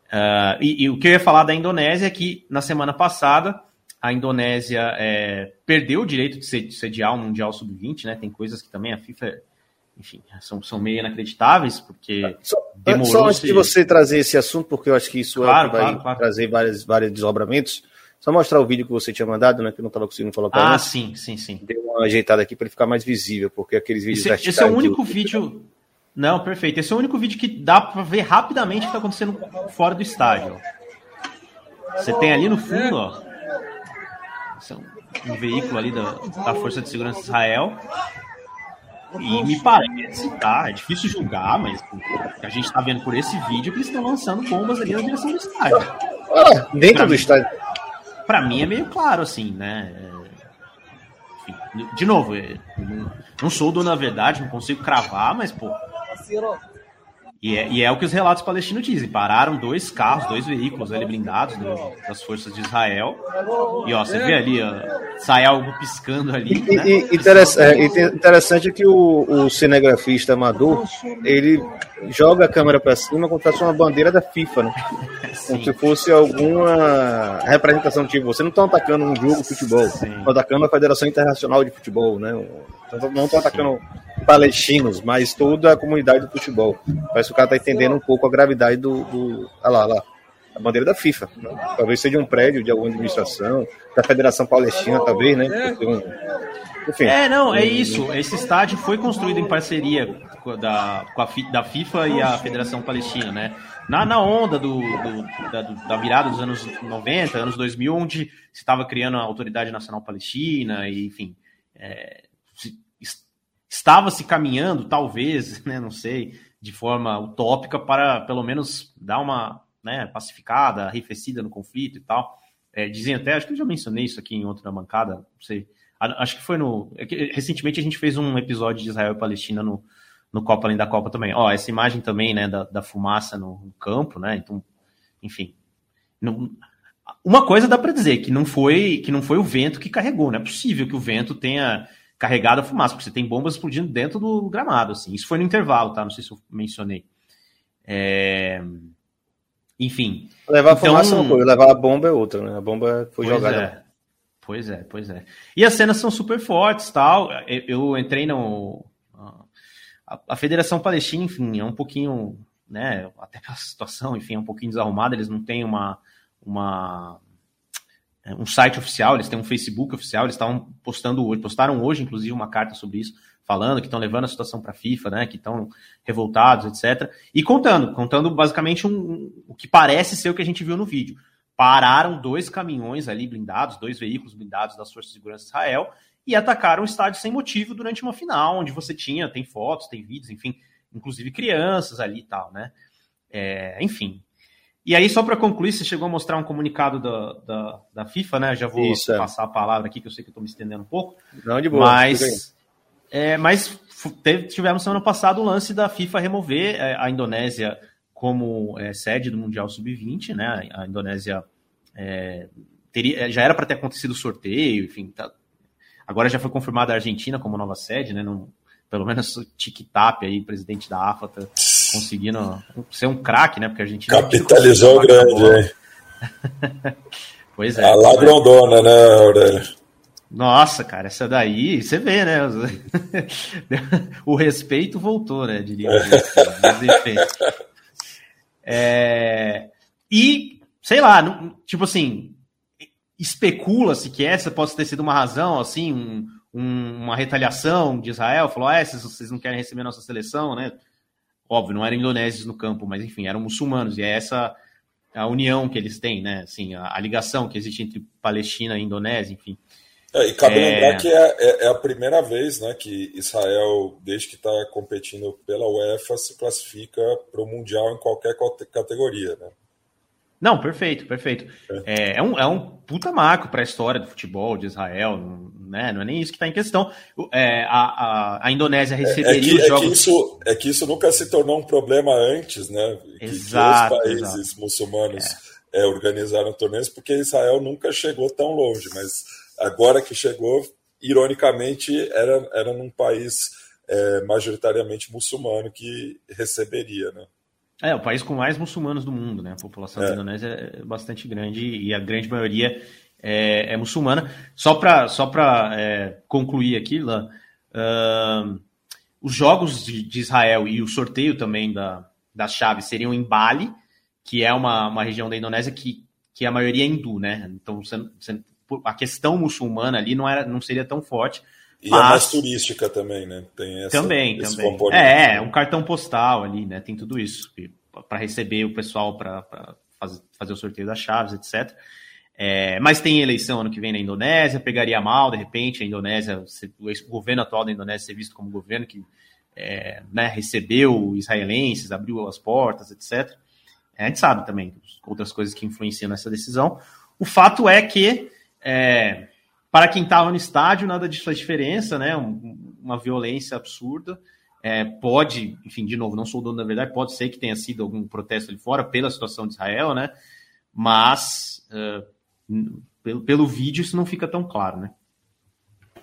S2: Uh, e, e, o que eu ia falar da Indonésia é que na semana passada a Indonésia é, perdeu o direito de sediar o Mundial Sub-20, né? Tem coisas que também a FIFA, enfim, são, são meio inacreditáveis, porque
S3: só, demorou. Só antes de você trazer esse assunto, porque eu acho que isso claro, é que vai claro, claro. trazer vários, vários desdobramentos. Só mostrar o vídeo que você tinha mandado, né? Que eu não estava conseguindo colocar.
S2: Ah, antes. sim, sim, sim.
S3: Deu uma ajeitada aqui para ele ficar mais visível, porque aqueles vídeos.
S2: Esse, esse é o único vídeo. Não, perfeito. Esse é o único vídeo que dá para ver rapidamente o que está acontecendo fora do estádio. Você tem ali no fundo, ó. São um veículo ali da, da Força de Segurança de Israel. E me parece, tá? É difícil julgar, mas a gente está vendo por esse vídeo que eles estão lançando bombas ali na direção do estádio.
S3: Ah, dentro pra do mim, estádio.
S2: Para mim é meio claro, assim, né? É, enfim, de novo, é, não sou dono da verdade, não consigo cravar, mas, pô, e é, e é, o que os relatos palestinos dizem. Pararam dois carros, dois veículos ali blindados do, das forças de Israel. E ó, você vê ali, ó, sai algo piscando ali.
S3: E, né? e interessante, é, interessante que o, o, cinegrafista amador ele joga a câmera para cima como se fosse uma bandeira da FIFA, né? Como se fosse alguma representação, tipo, você não está atacando um jogo de futebol, está atacando a Federação Internacional de Futebol, né? Não estão atacando palestinos, mas toda a comunidade do futebol. Parece que o cara tá entendendo um pouco a gravidade do. do olha lá, olha lá. A bandeira da FIFA. Né? Talvez seja um prédio de alguma administração, da Federação Palestina, talvez, né?
S2: Enfim. É, não, é isso. Esse estádio foi construído em parceria da, com a, da FIFA e a Federação Palestina, né? Na, na onda do, do da, da, virada dos anos 90, anos 2000, onde se estava criando a Autoridade Nacional Palestina, e, enfim, é, estava se caminhando, talvez, né, não sei, de forma utópica para pelo menos dar uma né, pacificada, arrefecida no conflito e tal. É, dizem até, acho que eu já mencionei isso aqui em outra bancada, não sei. Acho que foi no. É recentemente a gente fez um episódio de Israel e Palestina no, no Copa Além da Copa também. Ó, essa imagem também, né, da, da fumaça no, no campo, né? Então, enfim. Não, uma coisa dá para dizer que não foi que não foi o vento que carregou, não é possível que o vento tenha carregada a fumaça, porque você tem bombas explodindo dentro do gramado, assim. Isso foi no intervalo, tá? Não sei se eu mencionei. É... Enfim.
S3: Levar então... a fumaça é uma coisa, levar a bomba é outra, né? A bomba foi pois jogada.
S2: É. Pois é, pois é. E as cenas são super fortes, tal. Eu, entrei no... A, Federação Palestina, enfim, é um pouquinho, né, até a situação, enfim, é um pouquinho desarrumada, eles não têm uma, uma um site oficial, eles têm um Facebook oficial, eles estavam postando hoje, postaram hoje, inclusive, uma carta sobre isso, falando que estão levando a situação para a FIFA, né, que estão revoltados, etc. E contando, contando basicamente um, um, o que parece ser o que a gente viu no vídeo. Pararam dois caminhões ali blindados, dois veículos blindados das Forças de Segurança de Israel, e atacaram o estádio sem motivo durante uma final, onde você tinha, tem fotos, tem vídeos, enfim, inclusive crianças ali e tal, né? É, enfim, e aí, só para concluir, você chegou a mostrar um comunicado da, da, da FIFA, né? Já vou Isso, é. passar a palavra aqui, que eu sei que eu estou me estendendo um pouco.
S3: Não, de boa.
S2: Mas, é, mas teve, tivemos semana passada o lance da FIFA remover é, a Indonésia como é, sede do Mundial Sub-20, né? A Indonésia é, teria, já era para ter acontecido o sorteio, enfim. Tá, agora já foi confirmada a Argentina como nova sede, né? Não, pelo menos o Tic-Tap aí, presidente da AFA, tá conseguindo ser um craque, né? Porque a gente
S4: capitalizou grande, hein?
S2: pois é.
S4: A ladrondona, né, Aurélio?
S2: Nossa, cara, essa daí, você vê, né? o respeito voltou, né? Diria. É... E, sei lá, tipo assim, especula-se que essa possa ter sido uma razão, assim, um, um, uma retaliação de Israel, falou, ah, vocês não querem receber nossa seleção, né? Óbvio, não eram indonésios no campo, mas enfim, eram muçulmanos, e é essa a união que eles têm, né? Assim, a, a ligação que existe entre Palestina e Indonésia, enfim.
S4: É, e cabe é... lembrar que é, é, é, a primeira vez né, que Israel, desde que está competindo pela UEFA, se classifica para o Mundial em qualquer categoria. Né?
S2: Não, perfeito, perfeito. É, é, é um, é um puta marco para a história do futebol de Israel, né? não é nem isso que está em questão. É, a, a, a, Indonésia receberia é, é que, os jogos.
S4: É que, isso, é que isso nunca se tornou um problema antes, né?
S2: Exato,
S4: que os países exato. muçulmanos é. organizaram torneios, porque Israel nunca chegou tão longe, mas agora que chegou, ironicamente, era, era num país majoritariamente muçulmano que receberia, né?
S2: É, o país com mais muçulmanos do mundo, né? A população é. da Indonésia é bastante grande e a grande maioria é, é muçulmana. Só para só é, concluir aqui, lá, uh, os jogos de, de, Israel e o sorteio também da, das chaves seriam em Bali, que é uma, uma região da Indonésia que, que a maioria é hindu, né? Então você, você, a questão muçulmana ali não, era, não seria tão forte.
S4: E mas... é mais turística também, né? Tem essa,
S2: também, também. Componente. É, um cartão postal ali, né? Tem tudo isso para receber o pessoal para fazer, fazer o sorteio das chaves, etc. É, mas tem eleição ano que vem na Indonésia, pegaria mal, de repente, a Indonésia, o governo atual da Indonésia ser visto como governo que é, né, recebeu israelenses, abriu as portas, etc. É, a gente sabe também outras coisas que influenciam nessa decisão. O fato é que, é, para quem estava no estádio, nada disso faz diferença, né? Um, uma violência absurda. É, pode, enfim, de novo, não sou dono da verdade, pode ser que tenha sido algum protesto ali fora pela situação de Israel, né? Mas uh, pelo, pelo vídeo isso não fica tão claro, né?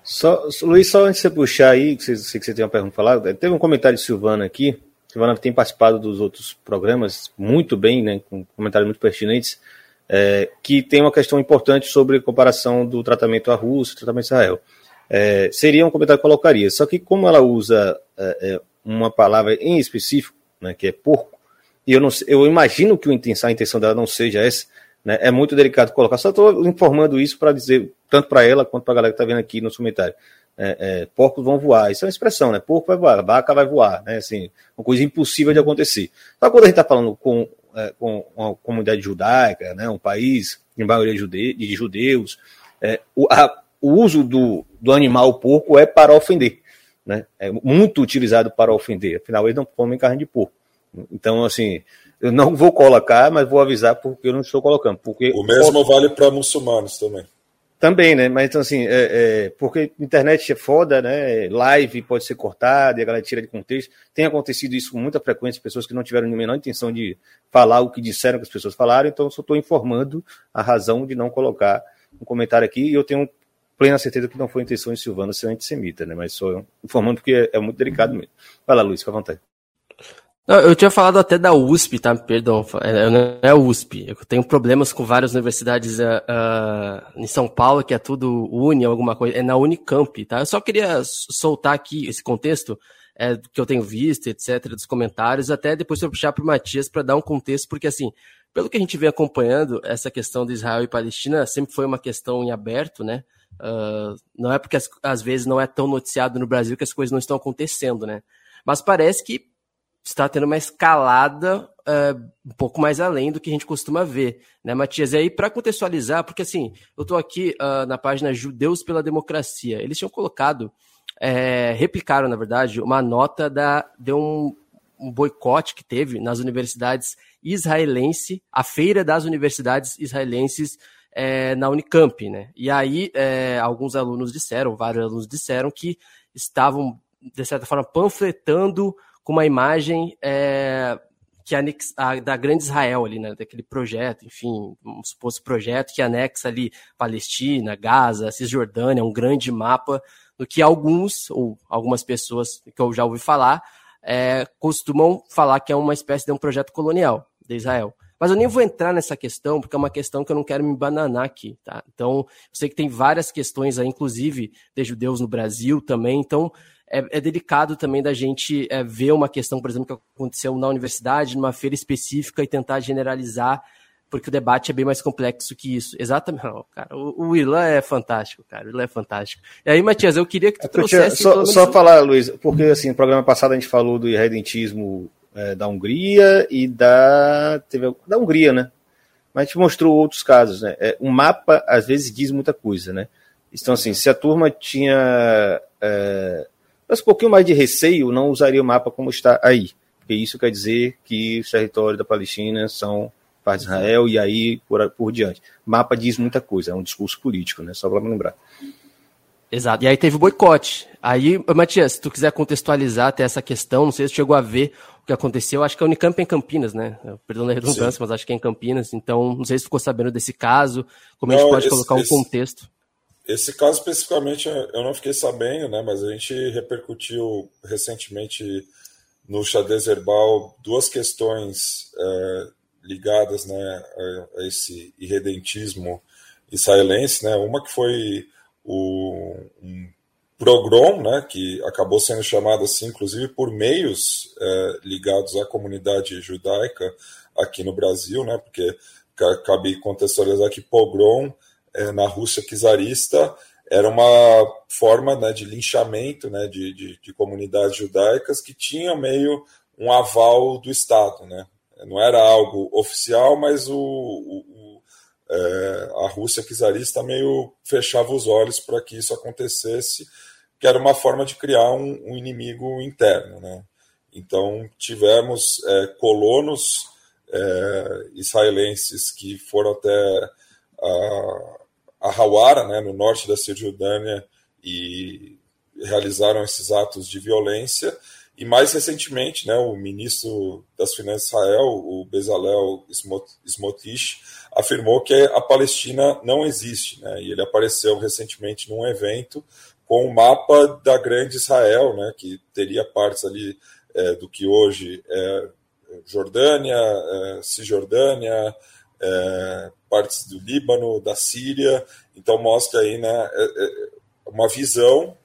S3: Só, Luiz, só antes de você puxar aí, que sei que você tem uma pergunta para falar, teve um comentário de Silvana aqui. Silvana tem participado dos outros programas muito bem, né, com comentários muito pertinentes, é, que tem uma questão importante sobre comparação do tratamento à Rússia, tratamento a Israel. É, seria um comentário que eu colocaria. Só que como ela usa é, é, uma palavra em específico, né, que é porco, e eu, não, eu imagino que a intenção dela não seja essa, né? É muito delicado colocar. Só estou informando isso para dizer, tanto para ela quanto para a galera que está vendo aqui no comentário. É, é, porcos vão voar. Isso é uma expressão, né? Porco vai voar, vaca vai voar, né? Assim, uma coisa impossível de acontecer. Só quando a gente está falando com, é, com uma comunidade judaica, né? Um país em maioria jude, de judeus, é, o, a, o uso do, do animal porco é para ofender, né? É muito utilizado para ofender. Afinal, eles não comem carne de porco. Então, assim, eu não vou colocar, mas vou avisar porque eu não estou colocando. Porque
S4: o mesmo vale para muçulmanos também.
S3: Também, né? Mas então, assim, é, é, porque internet é foda, né? Live pode ser cortada e a galera tira de contexto. Tem acontecido isso com muita frequência, pessoas que não tiveram a menor intenção de falar o que disseram que as pessoas falaram, então eu só estou informando a razão de não colocar um comentário aqui e eu tenho plena certeza que não foi a intenção de Silvana ser antissemita, né? Mas só informando porque é, é muito delicado mesmo. Vai lá, Luiz, fica à vontade.
S1: Eu tinha falado até da USP, tá? Perdão, é, não é USP. Eu tenho problemas com várias universidades uh, uh, em São Paulo, que é tudo Uni, alguma coisa. É na Unicamp, tá? Eu só queria soltar aqui esse contexto é, que eu tenho visto, etc., dos comentários, até depois eu puxar para o Matias para dar um contexto, porque assim, pelo que a gente vem acompanhando, essa questão de Israel e Palestina sempre foi uma questão em aberto, né? Uh, não é porque às vezes não é tão noticiado no Brasil que as coisas não estão acontecendo, né? Mas parece que está tendo uma escalada uh, um pouco mais além do que a gente costuma ver, né, Matias? E aí, para contextualizar, porque assim, eu estou aqui uh, na página Judeus pela Democracia, eles tinham colocado, é, replicaram, na verdade, uma nota da, de um, um boicote que teve nas universidades israelenses, a feira das universidades israelenses é, na Unicamp, né? E aí, é, alguns alunos disseram, vários alunos disseram que estavam, de certa forma, panfletando com uma imagem é, que anexa, a, da Grande Israel ali, né, daquele projeto, enfim, um suposto projeto que anexa ali Palestina, Gaza, Cisjordânia, um grande mapa do que alguns, ou algumas pessoas que eu já ouvi falar, é, costumam falar que é uma espécie de um projeto colonial de Israel. Mas eu nem vou entrar nessa questão, porque é uma questão que eu não quero me bananar aqui, tá? Então, eu sei que tem várias questões aí, inclusive de judeus no Brasil também, então é, é delicado também da gente é, ver uma questão, por exemplo, que aconteceu na universidade, numa feira específica e tentar generalizar, porque o debate é bem mais complexo que isso. Exatamente. Não, cara, o, o Irlan é fantástico, cara. O Irlan é fantástico. E aí, Matias, eu queria que tu é trouxesse...
S3: Só, só falar, Luiz, porque assim, no programa passado a gente falou do irredentismo é, da Hungria e da... Teve, da Hungria, né? Mas a gente mostrou outros casos, né? É, um mapa, às vezes, diz muita coisa, né? Então, assim, se a turma tinha... É, mas um pouquinho mais de receio, não usaria o mapa como está aí. Porque isso quer dizer que os territórios da Palestina são parte de Israel e aí por, por diante. O mapa diz muita coisa, é um discurso político, né? Só para lembrar.
S1: Exato. E aí teve o boicote. Aí, Matias, se tu quiser contextualizar até essa questão, não sei se tu chegou a ver o que aconteceu. Acho que a Unicamp é em Campinas, né? Perdão da redundância, Sim. mas acho que é em Campinas. Então, não sei se ficou sabendo desse caso, como não, a gente pode esse, colocar um esse... contexto.
S4: Esse caso especificamente eu não fiquei sabendo, né? Mas a gente repercutiu recentemente no xadrez herbal duas questões é, ligadas né, a, esse irredentismo israelense, né? Uma que foi o um progrom, né? Que acabou sendo chamado assim, inclusive por meios é, ligados à comunidade judaica aqui no Brasil, né? Porque cabe contextualizar que pogrom na Rússia czarista era uma forma né, de linchamento né, de, de, de, comunidades judaicas que tinha meio um aval do Estado. Né? Não era algo oficial, mas o, o, é, a Rússia czarista meio fechava os olhos para que isso acontecesse, que era uma forma de criar um, um inimigo interno. Né? Então, tivemos é, colonos é, israelenses que foram até a, a Hawara, né, no norte da Cisjordânia, e realizaram esses atos de violência. E mais recentemente, né, o ministro das Finanças de Israel, o Bezalel Smotrich, afirmou que a Palestina não existe. Né, e ele apareceu recentemente num evento com o um mapa da grande Israel, né, que teria partes ali é, do que hoje é Jordânia, é, Cisjordânia, é, partes do Líbano, da Síria. Então mostra aí né, é, é, uma visão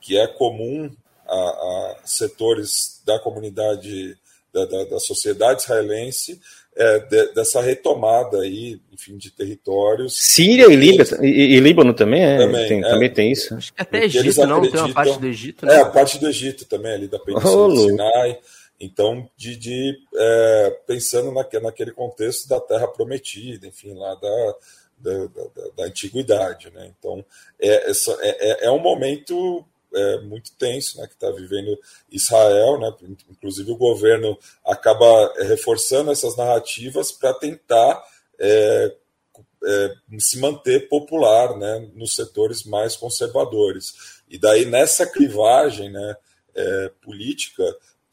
S4: que é comum a, a setores da comunidade, da, da, da sociedade israelense, é, de, dessa retomada aí, enfim, de territórios.
S3: Síria e, Líbano, e, e Líbano também, é, também, tem, é, também tem isso.
S1: Acho que até Egito, não? Tem uma parte do Egito.
S4: Né? É, a parte do Egito também, ali da Península oh, do Sinai. Então, de, de é, pensando naque, naquele contexto da Terra Prometida, enfim, lá da, da, da, da antiguidade. Né? Então, é, essa, é, é, é um momento é, muito tenso né, que está vivendo Israel, né? inclusive o governo acaba reforçando essas narrativas para tentar é, é, se manter popular né, nos setores mais conservadores. E daí, nessa clivagem né, é, política,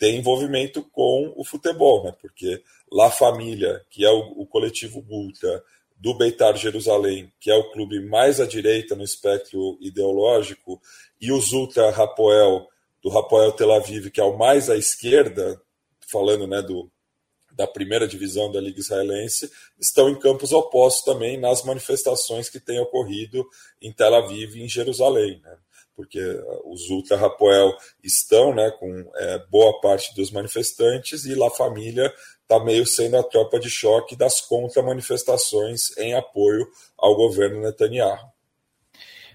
S4: tem envolvimento com o futebol, né? porque La Família, que é o, o coletivo Ultra do Beitar Jerusalém, que é o clube mais à direita no espectro ideológico, e os Ultra Rapoel, do Rapoel Tel Aviv, que é o mais à esquerda, falando né, do, da primeira divisão da Liga Israelense, estão em campos opostos também nas manifestações que têm ocorrido em Tel Aviv e em Jerusalém. Né? Porque os Ultra Rapoel estão né, com é, boa parte dos manifestantes e La Família está meio sendo a tropa de choque das contra-manifestações em apoio ao governo Netanyahu.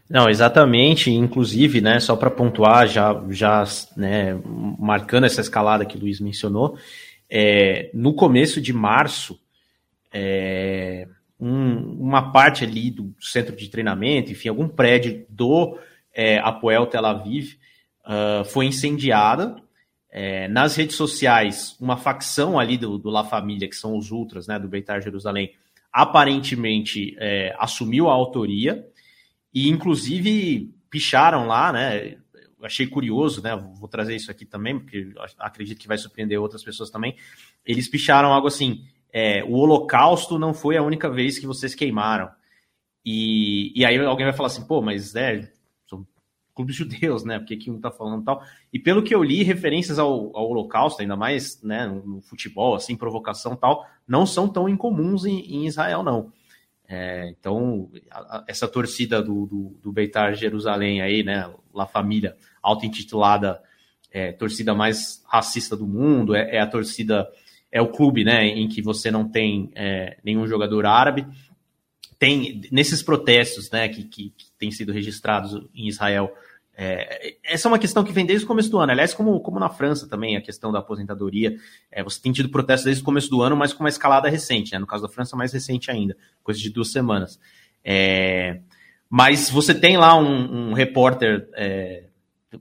S2: Não, exatamente. Inclusive, né, só para pontuar, já, já né, marcando essa escalada que o Luiz mencionou, é, no começo de março, é, um, uma parte ali do centro de treinamento, enfim, algum prédio do é, Apoel Tel Aviv, uh, foi incendiada. É, nas redes sociais, uma facção ali do, do La Família, que são os ultras, né, do Beitar Jerusalém, aparentemente é, assumiu a autoria e, inclusive, picharam lá, né? Achei curioso, né? Vou trazer isso aqui também, porque acredito que vai surpreender outras pessoas também. Eles picharam algo assim: é, o Holocausto não foi a única vez que vocês queimaram. E, e aí alguém vai falar assim, pô, mas é, clubes judeus, né? Porque que um tá falando tal. E pelo que eu li, referências ao, ao Holocausto, ainda mais né, no futebol, assim, provocação tal, não são tão incomuns em, em Israel, não. É, então, a, a, essa torcida do, do, do, Beitar Jerusalém aí, né? La Família, auto-intitulada é, torcida mais racista do mundo, é, é, a torcida, é o clube, né? Em que você não tem é, nenhum jogador árabe tem nesses protestos né, que, que, que têm sido registrados em Israel, é, essa é uma questão que vem desde o começo do ano. Aliás, como, como na França também, a questão da aposentadoria. É, você tem tido protestos desde o começo do ano, mas com uma escalada recente. Né? No caso da França, mais recente ainda, coisa de duas semanas. É, mas você tem lá um, um repórter. É,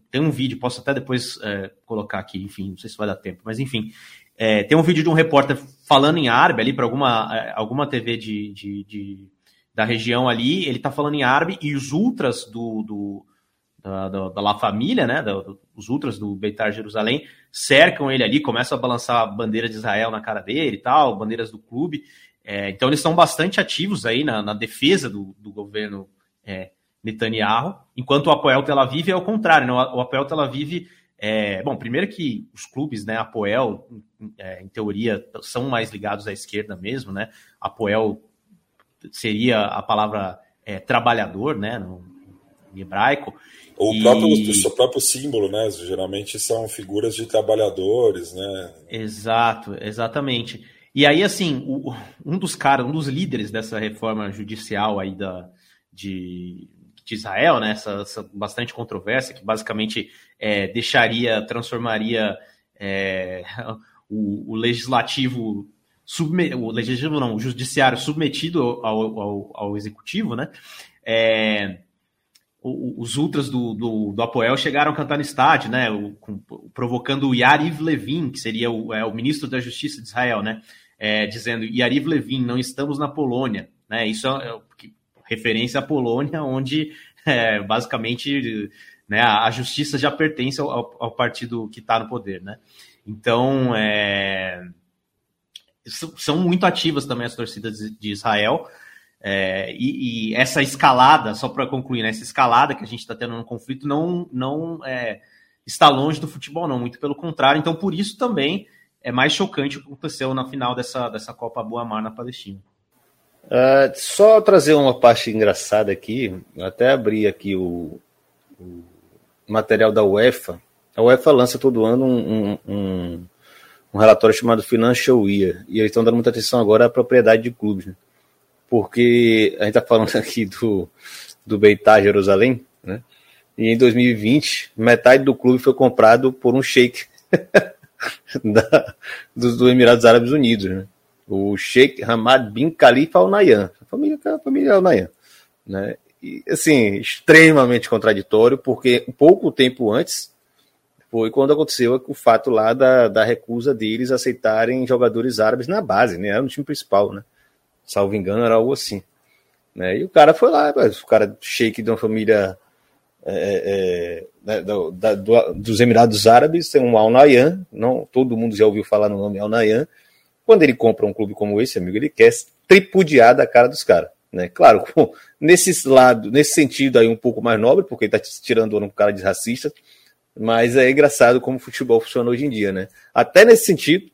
S2: tem um vídeo, posso até depois é, colocar aqui, enfim, não sei se vai dar tempo, mas enfim. É, tem um vídeo de um repórter falando em árabe ali para alguma, alguma TV de, de, de da região ali, ele está falando em árabe, e os ultras do, do da, da, da, La Família, né, da, os ultras do Beitar Jerusalém, cercam ele ali, começam a balançar a bandeira de Israel na cara dele e tal, bandeiras do clube. É, então eles são bastante ativos aí na, na defesa do, do governo é, Netanyahu, enquanto o Apoel Tel Aviv é o contrário, né? o Apoel Tel Aviv é, bom, primeiro que os clubes, né, Apoel, é, em teoria, são mais ligados à esquerda mesmo, né? Apoel seria a palavra é, trabalhador, né, no, em hebraico.
S4: O e... próprio, o seu próprio símbolo, né? Geralmente são figuras de trabalhadores, né?
S2: Exato, exatamente. E aí, assim, o, um dos caras, um dos líderes dessa reforma judicial aí da, de, de Israel, né? Essa, essa bastante controvérsia, que basicamente é, deixaria, transformaria é, o, o legislativo subme, o legislativo não, o judiciário submetido ao, ao, ao executivo, né? É, os ultras do, do, do, Apoel chegaram a cantar no estádio, né? O, com, provocando o Yariv Levin, que seria o, é, o ministro da Justiça de Israel, né? É, dizendo Yariv Levin, não estamos na Polônia, né? Isso é, é referência à Polônia, onde é, basicamente né, a, a, justiça já pertence ao, ao partido que está no poder, né? Então, é, são muito ativas também as torcidas de Israel. É, e, e, essa escalada, só para concluir, né, essa escalada que a gente está tendo no conflito não, não é, está longe do futebol, não, muito pelo contrário. Então, por isso também é mais chocante o que aconteceu na final dessa, dessa Copa Boa Mar na Palestina.
S3: Uh, só trazer uma parte engraçada aqui, até abri aqui o, o, material da UEFA. A UEFA lança todo ano um, um, um relatório chamado Financial Year, e eles estão dando muita atenção agora à propriedade de clubes. Né? Porque a gente está falando aqui do, do Beitar Jerusalém, né? E em 2020, metade do clube foi comprado por um sheik da, dos do Emirados Árabes Unidos, né? O Sheikh Hamad bin Khalifa Al Nahyan, a família, a família Al Nahyan, né? E, assim, extremamente contraditório, porque pouco tempo antes foi quando aconteceu o fato lá da, da recusa deles aceitarem jogadores árabes na base, né? Era no time principal, né? Salvo engano, era algo assim. Né? E o cara foi lá, o cara shake de uma família é, é, né, do, da, do, dos Emirados Árabes, tem um Al Nayan, não todo mundo já ouviu falar no nome Al Nayan. Quando ele compra um clube como esse, amigo, ele quer tripudiar da cara dos caras. Né? Claro, com, nesse lado, nesse sentido aí um pouco mais nobre, porque ele está tirando um cara de racista, mas é engraçado como o futebol funciona hoje em dia, né? Até nesse sentido,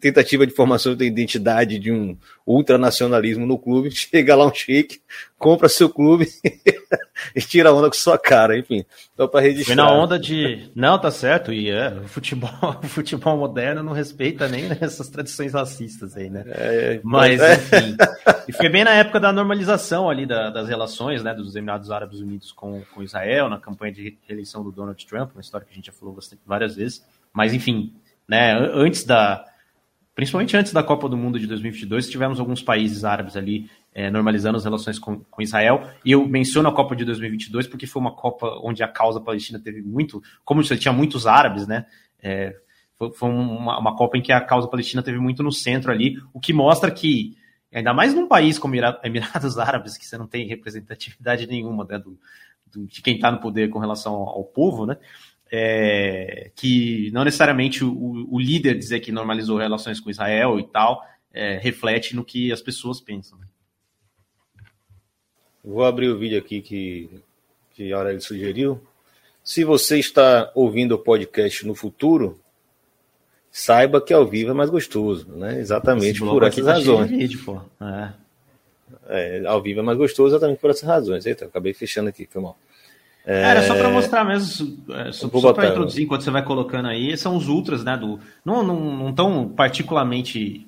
S3: tentativa de formação da identidade de um ultranacionalismo no clube, chega lá um shake, compra seu clube e tira onda com sua cara, enfim. Então para registrar.
S2: Foi na onda de, não, tá certo, e é, o futebol, o futebol moderno não respeita nem essas tradições racistas aí, né? É, Mas, é. enfim. e foi bem na época da normalização ali da, das relações, né, dos Emirados Árabes Unidos com, com Israel, na campanha de reeleição do Donald Trump, uma história que a gente já falou várias vezes. Mas, enfim, né, antes da principalmente antes da Copa do Mundo de 2022, tivemos alguns países árabes ali é, normalizando as relações com, com, Israel. E eu menciono a Copa de 2022 porque foi uma Copa onde a causa palestina teve muito, como você tinha muitos árabes, né? É, foi, foi uma, uma, Copa em que a causa palestina teve muito no centro ali, o que mostra que, ainda mais num país como Emirados Árabes, que você não tem representatividade nenhuma né, do, do, de quem está no poder com relação ao, ao povo, né? É, que não necessariamente o, o, líder dizer que normalizou relações com Israel e tal é, reflete no que as pessoas pensam. Né?
S3: Vou abrir o vídeo aqui que, que a Aurélio sugeriu. Se você está ouvindo o podcast no futuro, saiba que ao vivo é mais gostoso, né? Exatamente por essas tá razões. Vídeo, pô. É. É, ao vivo é mais gostoso exatamente por essas razões. Eita, acabei fechando aqui, foi mal.
S2: É... Era só para mostrar mesmo, é, só, só para introduzir enquanto você vai colocando aí, são os ultras, né? Do, não, não, não tão particularmente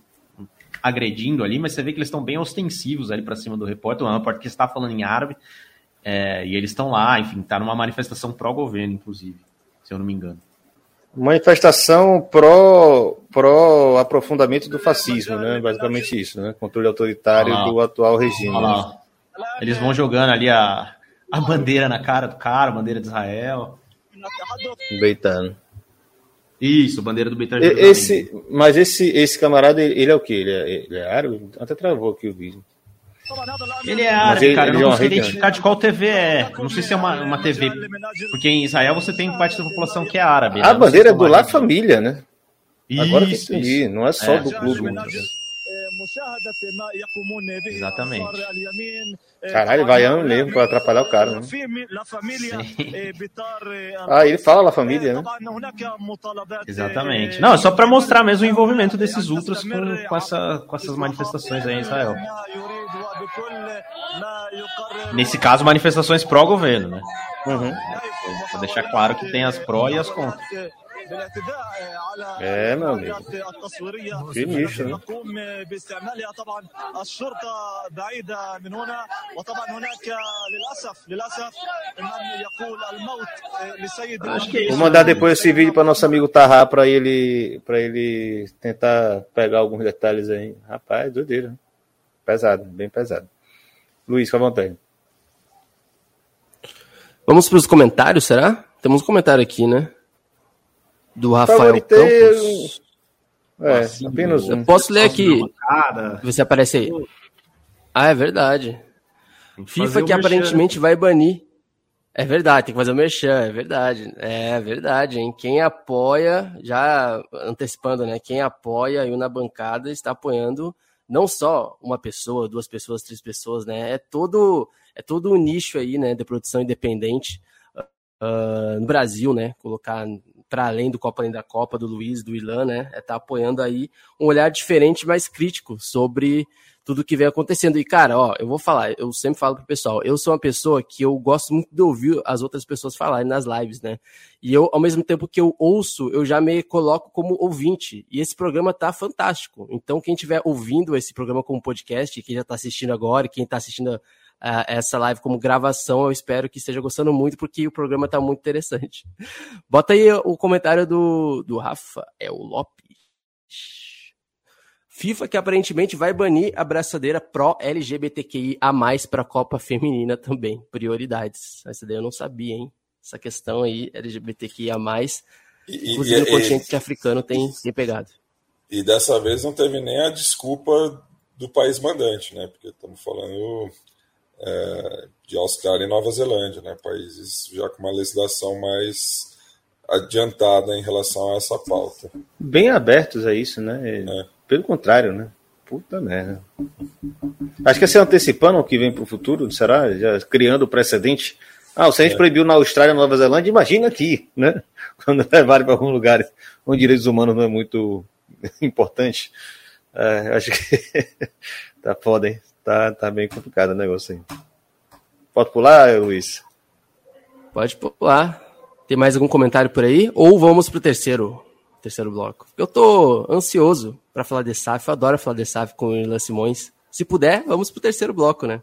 S2: agredindo ali, mas você vê que eles estão bem ostensivos ali para cima do repórter, o repórter que está falando em árabe, é, e eles estão lá, enfim, tá numa manifestação pró-governo, inclusive, se eu não me engano.
S3: Manifestação pró, pró aprofundamento do fascismo, né? Basicamente isso, né? Controle autoritário ah, do atual regime. Ah,
S2: né? Eles vão jogando ali a, a bandeira na cara do cara, a bandeira de Israel.
S3: Beitano.
S2: Isso, bandeira do Beitar
S3: Esse, mas esse, esse camarada, ele é o quê? Ele é, ele é árabe? Até travou aqui o vídeo.
S2: Ele é árabe, ele, cara. Eu não é consegui identificar de qual TV é. Não sei se é uma, uma TV. Porque em Israel você tem parte da população que é árabe.
S3: A né? bandeira é do La Família, né? Isso, Agora que entendi. Não é só é. do clube.
S2: Exatamente.
S3: Caralho, vai ano mesmo para atrapalhar o cara, né? ah, ele fala da família, né?
S2: Exatamente. Não, é só para mostrar mesmo o envolvimento desses ultras com, com, essa, com essas manifestações aí em Israel. Nesse caso, manifestações pró-governo, né? Uhum. Para deixar claro que tem as pró e as contra.
S3: É, meu amigo. Que nicho, né?
S6: باستعمالها طبعا الشرطه بعيده من هنا وطبعا هناك للاسف للاسف من يقول الموت لسيد
S2: Acho que é
S3: Vou
S2: isso.
S3: mandar depois esse vídeo para nosso amigo Tarra para ele, pra ele tentar pegar alguns detalhes aí. Rapaz, doideira. Pesado, bem pesado. Luiz, fica à vontade.
S1: Vamos para os comentários, será? Temos um comentário aqui, né? Do Rafael
S3: Favoritei
S1: Campos.
S3: É,
S2: Assim,
S3: apenas
S1: Eu
S3: um.
S1: posso ler aqui. Se aparece aí. Ah, é verdade. FIFA
S2: o
S1: que
S2: merchan.
S1: aparentemente vai banir. É verdade, tem que fazer o merchan, é verdade. É verdade, hein? Quem apoia, já antecipando, né? Quem apoia aí na bancada está apoiando não só uma pessoa, duas pessoas, três pessoas, né? É todo, é todo um nicho aí, né? De produção independente ah, no Brasil, né? Colocar para além do Copa Além da Copa, do Luiz, do Ilan, né? É tá apoiando aí um olhar diferente, mais crítico sobre tudo que vem acontecendo. E, cara, ó, eu vou falar, eu sempre falo pro pessoal, eu sou uma pessoa que eu gosto muito de ouvir as outras pessoas falarem nas lives, né? E eu, ao mesmo tempo que eu ouço, eu já me coloco como ouvinte. E esse programa tá fantástico. Então, quem estiver ouvindo esse programa como podcast, quem já tá assistindo agora, quem tá assistindo ah, essa live como gravação, eu espero que esteja gostando muito, porque o programa tá muito interessante. Bota aí o comentário do, do Rafael Lopes. FIFA que aparentemente vai banir a braçadeira pró LGBTQI a mais para a Copa Feminina também. Prioridades. Essa daí eu não sabia, hein? Essa questão aí, LGBTQI a mais,
S4: E,
S1: inclusive
S4: e-
S1: no continente africano tem, tem pegado.
S4: e dessa vez não teve nem a desculpa do país mandante, né? Porque estamos falando é, de Austrália e Nova Zelândia, né? Países já com uma legislação mais adiantada em relação a essa pauta.
S3: Bem abertos a isso, né?
S4: É.
S3: Pelo contrário, né? Puta merda. Acho que é se antecipando o que vem pro futuro, será? Já criando o precedente. Ah, se a gente proibiu na Austrália e Nova Zelândia, imagina aqui, né? Quando levarem para algum lugar onde direitos humanos não é muito importante. É, acho que tá foda, hein? Tá, tá bem complicado o negócio aí. Pode pular, Luiz?
S1: Pode pular. Tem mais algum comentário por aí? Ou vamos pro terceiro, terceiro bloco? Eu tô ansioso para falar de SAF, eu adoro falar de SAF com o Ilan Simões. Se puder, vamos pro terceiro bloco, né?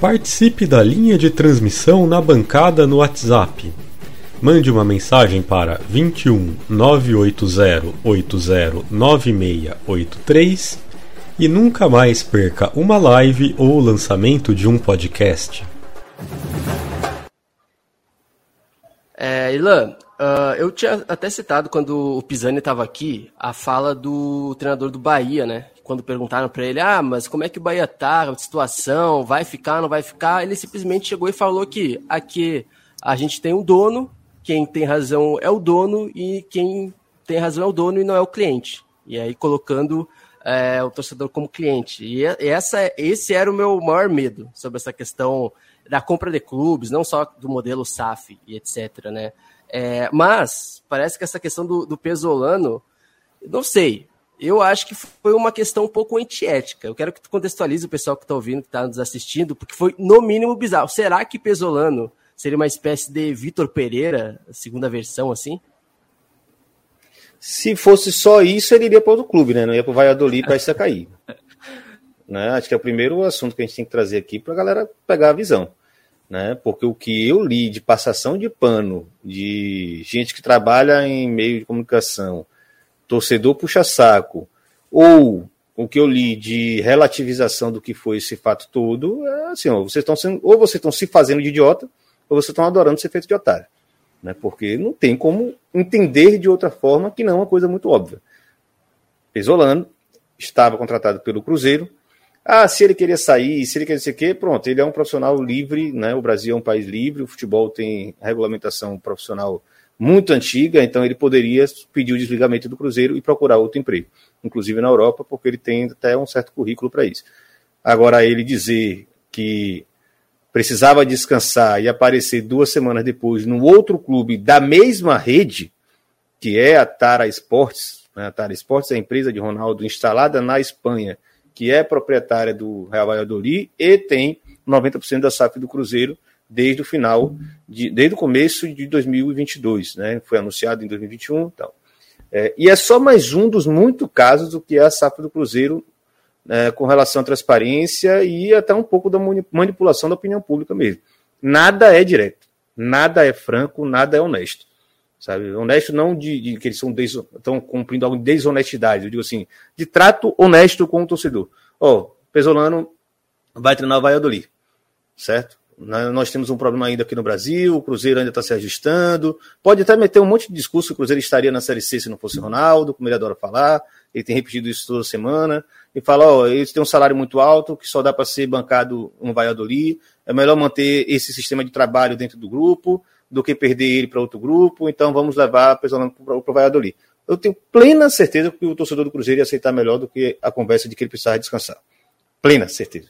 S5: Participe da linha de transmissão na bancada no WhatsApp. Mande uma mensagem para 21 980 80 9683 e nunca mais perca uma live ou o lançamento de um podcast.
S1: É, Ilan, ah, eu tinha até citado quando o Pisani estava aqui a fala do treinador do Bahia, né? Quando perguntaram para ele, ah, mas como é que o Bahia tá, a situação, vai ficar, não vai ficar? Ele simplesmente chegou e falou que aqui a gente tem um dono, quem tem razão é o dono e quem tem razão é o dono e não é o cliente. E aí colocando é, o torcedor como cliente. E essa, esse era o meu maior medo sobre essa questão da compra de clubes, não só do modelo SAF e etc. Né? É, mas parece que essa questão do, do Pesolano, não sei. Eu acho que foi uma questão um pouco antiética. Eu quero que tu contextualize o pessoal que está ouvindo, que está nos assistindo, porque foi no mínimo bizarro. Será que Pesolano seria uma espécie de Vitor Pereira, segunda versão, assim?
S3: Se fosse só isso, ele iria para outro clube, né? Não ia para o Valladolid para isso cair. né? Acho que é o primeiro assunto que a gente tem que trazer aqui para a galera pegar a visão. Né? Porque o que eu li de passação de pano, de gente que trabalha em meio de comunicação, torcedor puxa-saco, ou o que eu li de relativização do que foi esse fato todo, é assim, ó, vocês estão sendo, ou vocês estão se fazendo de idiota, ou vocês estão adorando ser feito de otário. Né? Porque não tem como entender de outra forma que não é uma coisa muito óbvia. Pesolano estava contratado pelo Cruzeiro. Ah, se ele queria sair, se ele queria ser quê, pronto, ele é um profissional livre, né? O Brasil é um país livre, o futebol tem regulamentação profissional muito antiga, então ele poderia pedir o desligamento do Cruzeiro e procurar outro emprego, inclusive na Europa, porque ele tem até um certo currículo para isso. Agora, ele dizer que precisava descansar e aparecer duas semanas depois no outro clube da mesma rede, que é a Tara Esportes, né? a Tara Esportes é a empresa de Ronaldo instalada na Espanha, que é proprietária do Real Valladolid e tem 90% da SAF do Cruzeiro, desde o final, de, desde o começo de 2022, né? Foi anunciado em 2021 então. É, e é só mais um dos muitos casos do que é a SAF do Cruzeiro é, com relação à transparência e até um pouco da manipulação da opinião pública mesmo. Nada é direto, nada é franco, nada é honesto. Sabe? Honesto não de, de que eles são des, estão cumprindo algo de desonestidade, eu digo assim, de trato honesto com o torcedor. Ó, oh, Pesolano vai treinar o Valladolid, certo? Nós temos um problema ainda aqui no Brasil, o Cruzeiro ainda está se ajustando. Pode até meter um monte de discurso que o Cruzeiro estaria na Série C se não fosse Ronaldo, como ele adora falar. Ele tem repetido isso toda semana. E fala: ó, eles têm um salário muito alto, que só dá para ser bancado um Valladolid. É melhor manter esse sistema de trabalho dentro do grupo do que perder ele para outro grupo. Então vamos levar para o Valladolid. Eu tenho plena certeza que o torcedor do Cruzeiro ia aceitar melhor do que a conversa de que ele precisava descansar. Plena certeza.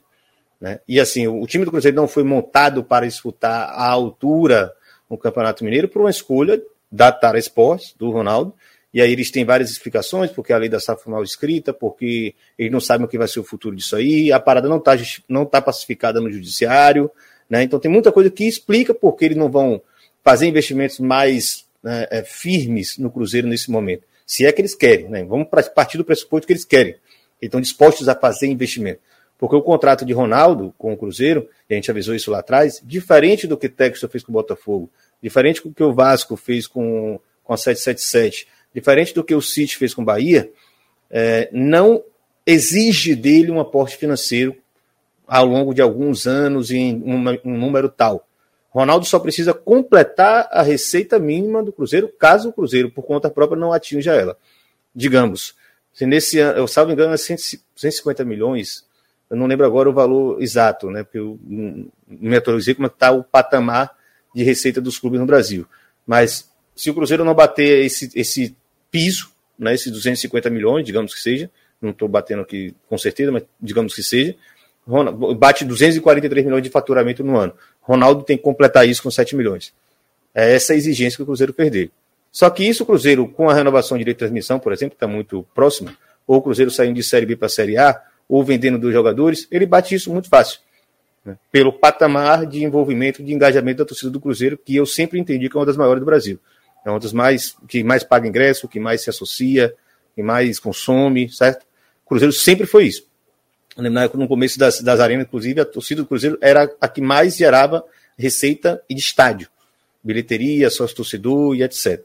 S3: Né? E assim, o time do Cruzeiro não foi montado para disputar a altura no Campeonato Mineiro por uma escolha da Tara Sports, do Ronaldo. E aí eles têm várias explicações, porque a lei da SAF foi mal escrita, porque eles não sabem o que vai ser o futuro disso aí, a parada não está não tá pacificada no judiciário, né? Então tem muita coisa que explica porque eles não vão fazer investimentos mais né, é, firmes no Cruzeiro nesse momento. Se é que eles querem, né? Vamos partir do pressuposto que eles querem. Eles estão dispostos a fazer investimento. Porque o contrato de Ronaldo com o Cruzeiro, e a gente avisou isso lá atrás, diferente do que Texas fez com o Botafogo, diferente do que o Vasco fez com, com a 777, diferente do que o City fez com o Bahia, é, não exige dele um aporte financeiro ao longo de alguns anos em um, um número tal. Ronaldo só precisa completar a receita mínima do Cruzeiro, caso o Cruzeiro, por conta própria, não atinja ela. Digamos, se nesse ano, eu salvo engano, é 150 milhões eu não lembro agora o valor exato, né? Porque eu não me atualizei como é está o patamar de receita dos clubes no Brasil. Mas se o Cruzeiro não bater esse, esse piso, né, esses 250 milhões, digamos que seja, não estou batendo aqui com certeza, mas digamos que seja, bate 243 milhões de faturamento no ano. Ronaldo tem que completar isso com 7 milhões. É essa a exigência que o Cruzeiro perder. Só que isso, o Cruzeiro, com a renovação de direito de transmissão, por exemplo, está muito próximo, ou o Cruzeiro saindo de Série B para Série A, ou vendendo dos jogadores, ele bate isso muito fácil. Né? Pelo patamar de envolvimento, de engajamento da torcida do Cruzeiro, que eu sempre entendi que é uma das maiores do Brasil. É uma das mais que mais paga ingresso, que mais se associa, que mais consome, certo? O Cruzeiro sempre foi isso. No começo das, das arenas, inclusive, a torcida do Cruzeiro era a que mais gerava receita e de estádio. Bilheteria, sócio torcedor e etc.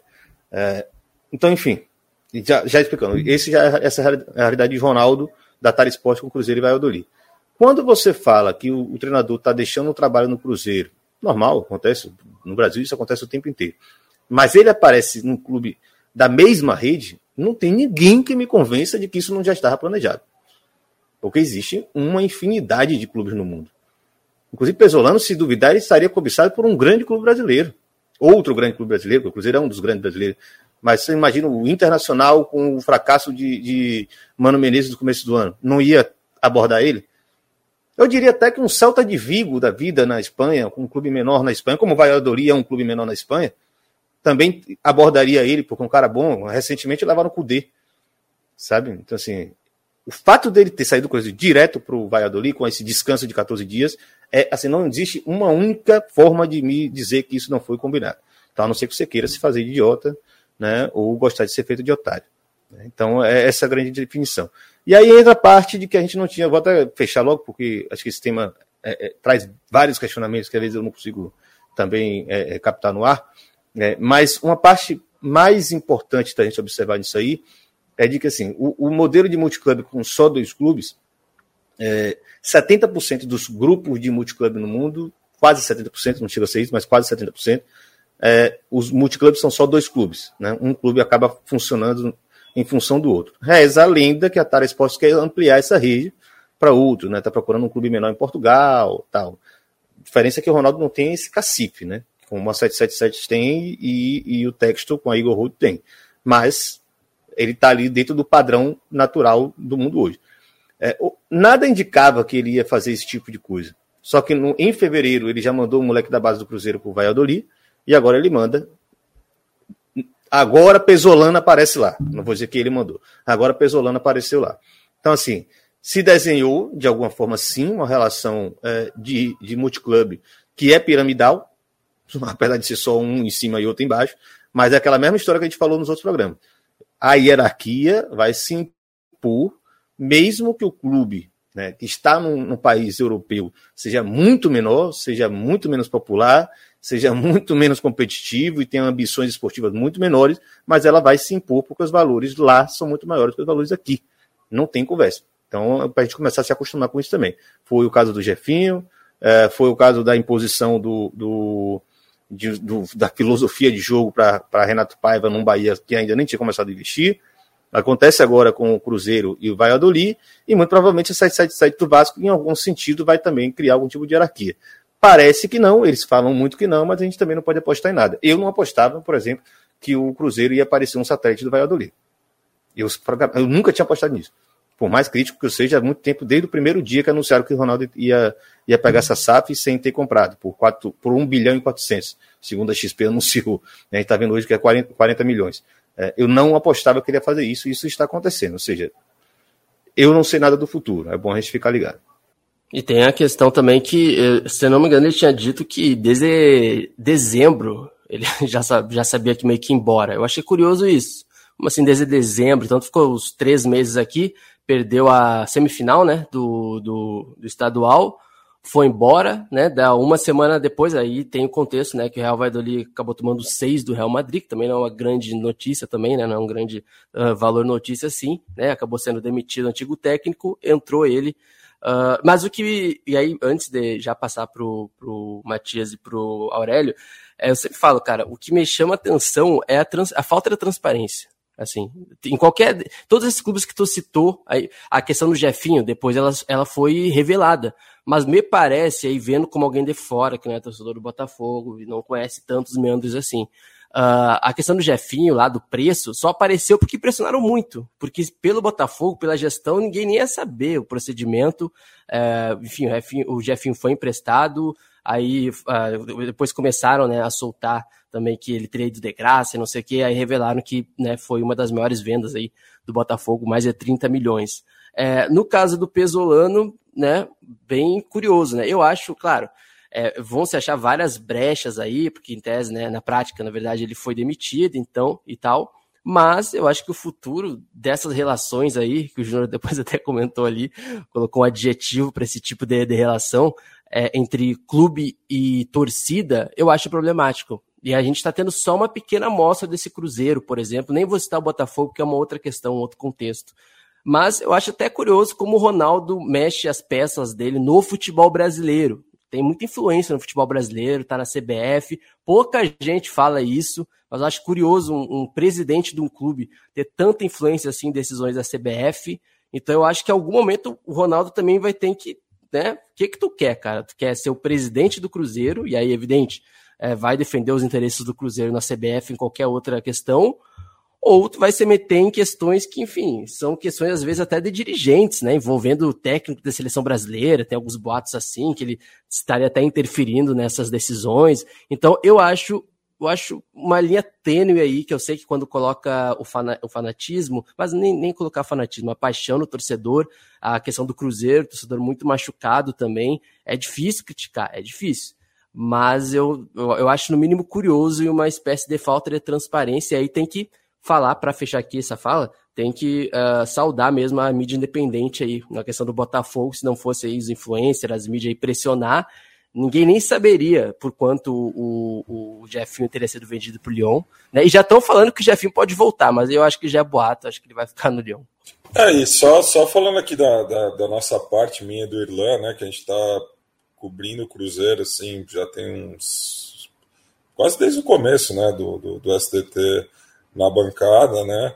S3: É, então, enfim, já, já explicando, esse já, essa é a realidade de Ronaldo da Tara Esporte com o Cruzeiro e Valladolid. Quando você fala que o, o treinador está deixando o trabalho no Cruzeiro, normal, acontece, no Brasil isso acontece o tempo inteiro, mas ele aparece num clube da mesma rede, não tem ninguém que me convença de que isso não já estava planejado. Porque existe uma infinidade de clubes no mundo. Inclusive, Pesolano, se duvidar, ele estaria cobiçado por um grande clube brasileiro. Outro grande clube brasileiro, o Cruzeiro é um dos grandes brasileiros. Mas você imagina o Internacional com o fracasso de, de Mano Menezes no começo do ano. Não ia abordar ele? Eu diria até que um Celta de Vigo da vida na Espanha, um clube menor na Espanha, como o Valladolid é um clube menor na Espanha, também abordaria ele, porque é um cara bom. Recentemente levaram o Cudê, sabe? Então, assim, o fato dele ter saído coisa direto para o Valladolid, com esse descanso de 14 dias, é assim, não existe uma única forma de me dizer que isso não foi combinado. Então, a não ser que você queira se fazer de idiota, né, ou gostar de ser feito de otário. Né? Então, é essa a grande definição. E aí entra a parte de que a gente não tinha, vou até fechar logo, porque acho que esse tema é, é, traz vários questionamentos que às vezes eu não consigo também é, é captar no ar, né? mas uma parte mais importante da gente observar nisso aí é de que assim, o, o modelo de multiclube com só dois clubes, é, 70% dos grupos de multiclube no mundo, quase 70%, não chega a ser isso, mas quase 70%, é, os multiclubes são só dois clubes. Né? Um clube acaba funcionando em função do outro. Reza a lenda que a Tara Esportes quer ampliar essa rede para outro, né? Está procurando um clube menor em Portugal, tal. A diferença é que o Ronaldo não tem esse cacife, né? Como a 777 tem e, e o texto com a Igor Road tem. Mas ele está ali dentro do padrão natural do mundo hoje. É, nada indicava que ele ia fazer esse tipo de coisa. Só que no, em fevereiro ele já mandou o moleque da base do Cruzeiro para o Valladolid e agora ele manda. Agora Pesolano aparece lá. Não vou dizer que ele mandou. Agora Pesolano apareceu lá. Então, assim, se desenhou, de alguma forma, sim, uma relação é, de, de multiclube que é piramidal, apesar de ser só um em cima e outro embaixo, mas é aquela mesma história que a gente falou nos outros programas. A hierarquia vai se impor, mesmo que o clube né, que está num, num, país europeu seja muito menor, seja muito menos popular, seja muito menos competitivo e tenha ambições esportivas muito menores, mas ela vai se impor porque os valores lá são muito maiores que os valores aqui. Não tem conversa. Então, para a gente começar a se acostumar com isso também. Foi o caso do Jefinho, é, foi o caso da imposição do, do, de, do da filosofia de jogo para Renato Paiva num Bahia que ainda nem tinha começado a investir. Acontece agora com o Cruzeiro e o Valladolid, e muito provavelmente o 777 do Vasco, em algum sentido, vai também criar algum tipo de hierarquia. Parece que não, eles falam muito que não, mas a gente também não pode apostar em nada. Eu não apostava, por exemplo, que o Cruzeiro ia aparecer um satélite do Valladolid. Eu, eu nunca tinha apostado nisso. Por mais crítico que eu seja, há muito tempo, desde o primeiro dia que anunciaram que o Ronaldo ia, ia pegar essa SAF sem ter comprado, por, 4, por 1 bilhão e 400, segundo a XP anunciou. Né? A gente está vendo hoje que é 40, 40 milhões. É, eu não apostava que ele ia fazer isso, e isso está acontecendo. Ou seja, eu não sei nada do futuro. É bom a gente ficar ligado.
S1: E tem a questão também que, eh, se não me engano, ele tinha dito que desde dezembro ele já, já sabia que meio que ia embora. Eu achei curioso isso. Como assim, desde dezembro, então ficou os três meses aqui, perdeu a semifinal né, do, do, do estadual, foi embora, né? Da uma semana depois, aí tem o contexto, né? Que o Real Valladolid acabou tomando seis do Real Madrid, que também não é uma grande notícia também, né? Não é um grande uh, valor notícia, sim, né? Acabou sendo demitido o antigo técnico, entrou ele. Uh, mas o que. E aí, antes de já passar pro, pro Matias e pro Aurélio, é, eu sempre falo, cara, o que me chama atenção é a, trans, a falta de transparência. Assim, em qualquer. Todos esses clubes que tu citou, a questão do Jefinho, depois ela, ela foi revelada. Mas me parece, aí vendo como alguém de fora, que não é torcedor do Botafogo e não conhece tantos meandros assim, Uh, a questão do Jefinho lá, do preço, só apareceu porque pressionaram muito. Porque pelo Botafogo, pela gestão, ninguém nem ia saber o procedimento. Uh, enfim, o Jefinho, o Jefinho, foi emprestado, aí uh, depois começaram né, a soltar também que ele teria ido de graça, não sei o que, aí revelaram que né, foi uma das maiores vendas aí do Botafogo, mais de 30 milhões. É, no caso do Pesolano, né, bem curioso, né? Eu acho, claro, é, vão se achar várias brechas aí, porque em tese, né, na prática, na verdade, ele foi demitido, então, e tal. Mas eu acho que o futuro dessas relações aí, que o Júnior depois até comentou ali, colocou um adjetivo para esse tipo de, de relação é, entre clube e torcida, eu acho problemático. E a gente está tendo só uma pequena amostra desse Cruzeiro, por exemplo. Nem vou citar o Botafogo, que é uma outra questão, um outro contexto. Mas eu acho até curioso como o Ronaldo mexe as peças dele no futebol brasileiro tem muita influência no futebol brasileiro, tá na CBF, pouca gente fala isso, mas eu acho curioso um, um, presidente de um clube ter tanta influência assim em decisões da CBF. Então eu acho que em algum momento o Ronaldo também vai ter que, né? O que que tu quer, cara? Tu quer ser o presidente do Cruzeiro e aí evidente é, vai defender os interesses do Cruzeiro na CBF em qualquer outra questão, ou tu vai se meter em questões que, enfim, são questões às vezes até de dirigentes, né, envolvendo o técnico da seleção brasileira, tem alguns boatos assim, que ele estaria até interferindo nessas decisões. Então, eu acho eu acho uma linha tênue aí, que eu sei que quando coloca o, fana, o fanatismo, mas nem, nem colocar fanatismo, a paixão no torcedor, a questão do Cruzeiro, torcedor muito machucado também, é difícil criticar, é difícil. Mas eu, eu, acho no mínimo curioso e uma espécie de falta de transparência, e aí tem que falar, para fechar aqui essa fala, tem que uh, saudar mesmo a mídia independente aí, na questão do Botafogo, se não fosse aí os influencers, as mídias aí pressionar, ninguém nem saberia por quanto o, o Jefinho teria sido vendido para o Lyon, né? E já estão falando que o Jefinho pode voltar, mas eu acho que já é boato, acho que ele vai ficar no Lyon.
S4: É, e só, só falando aqui da, da, da nossa parte, minha do Irlã, né, que a gente está cobrindo o Cruzeiro, assim, já tem uns... quase desde o começo, né, do, do, do SDT na bancada, né?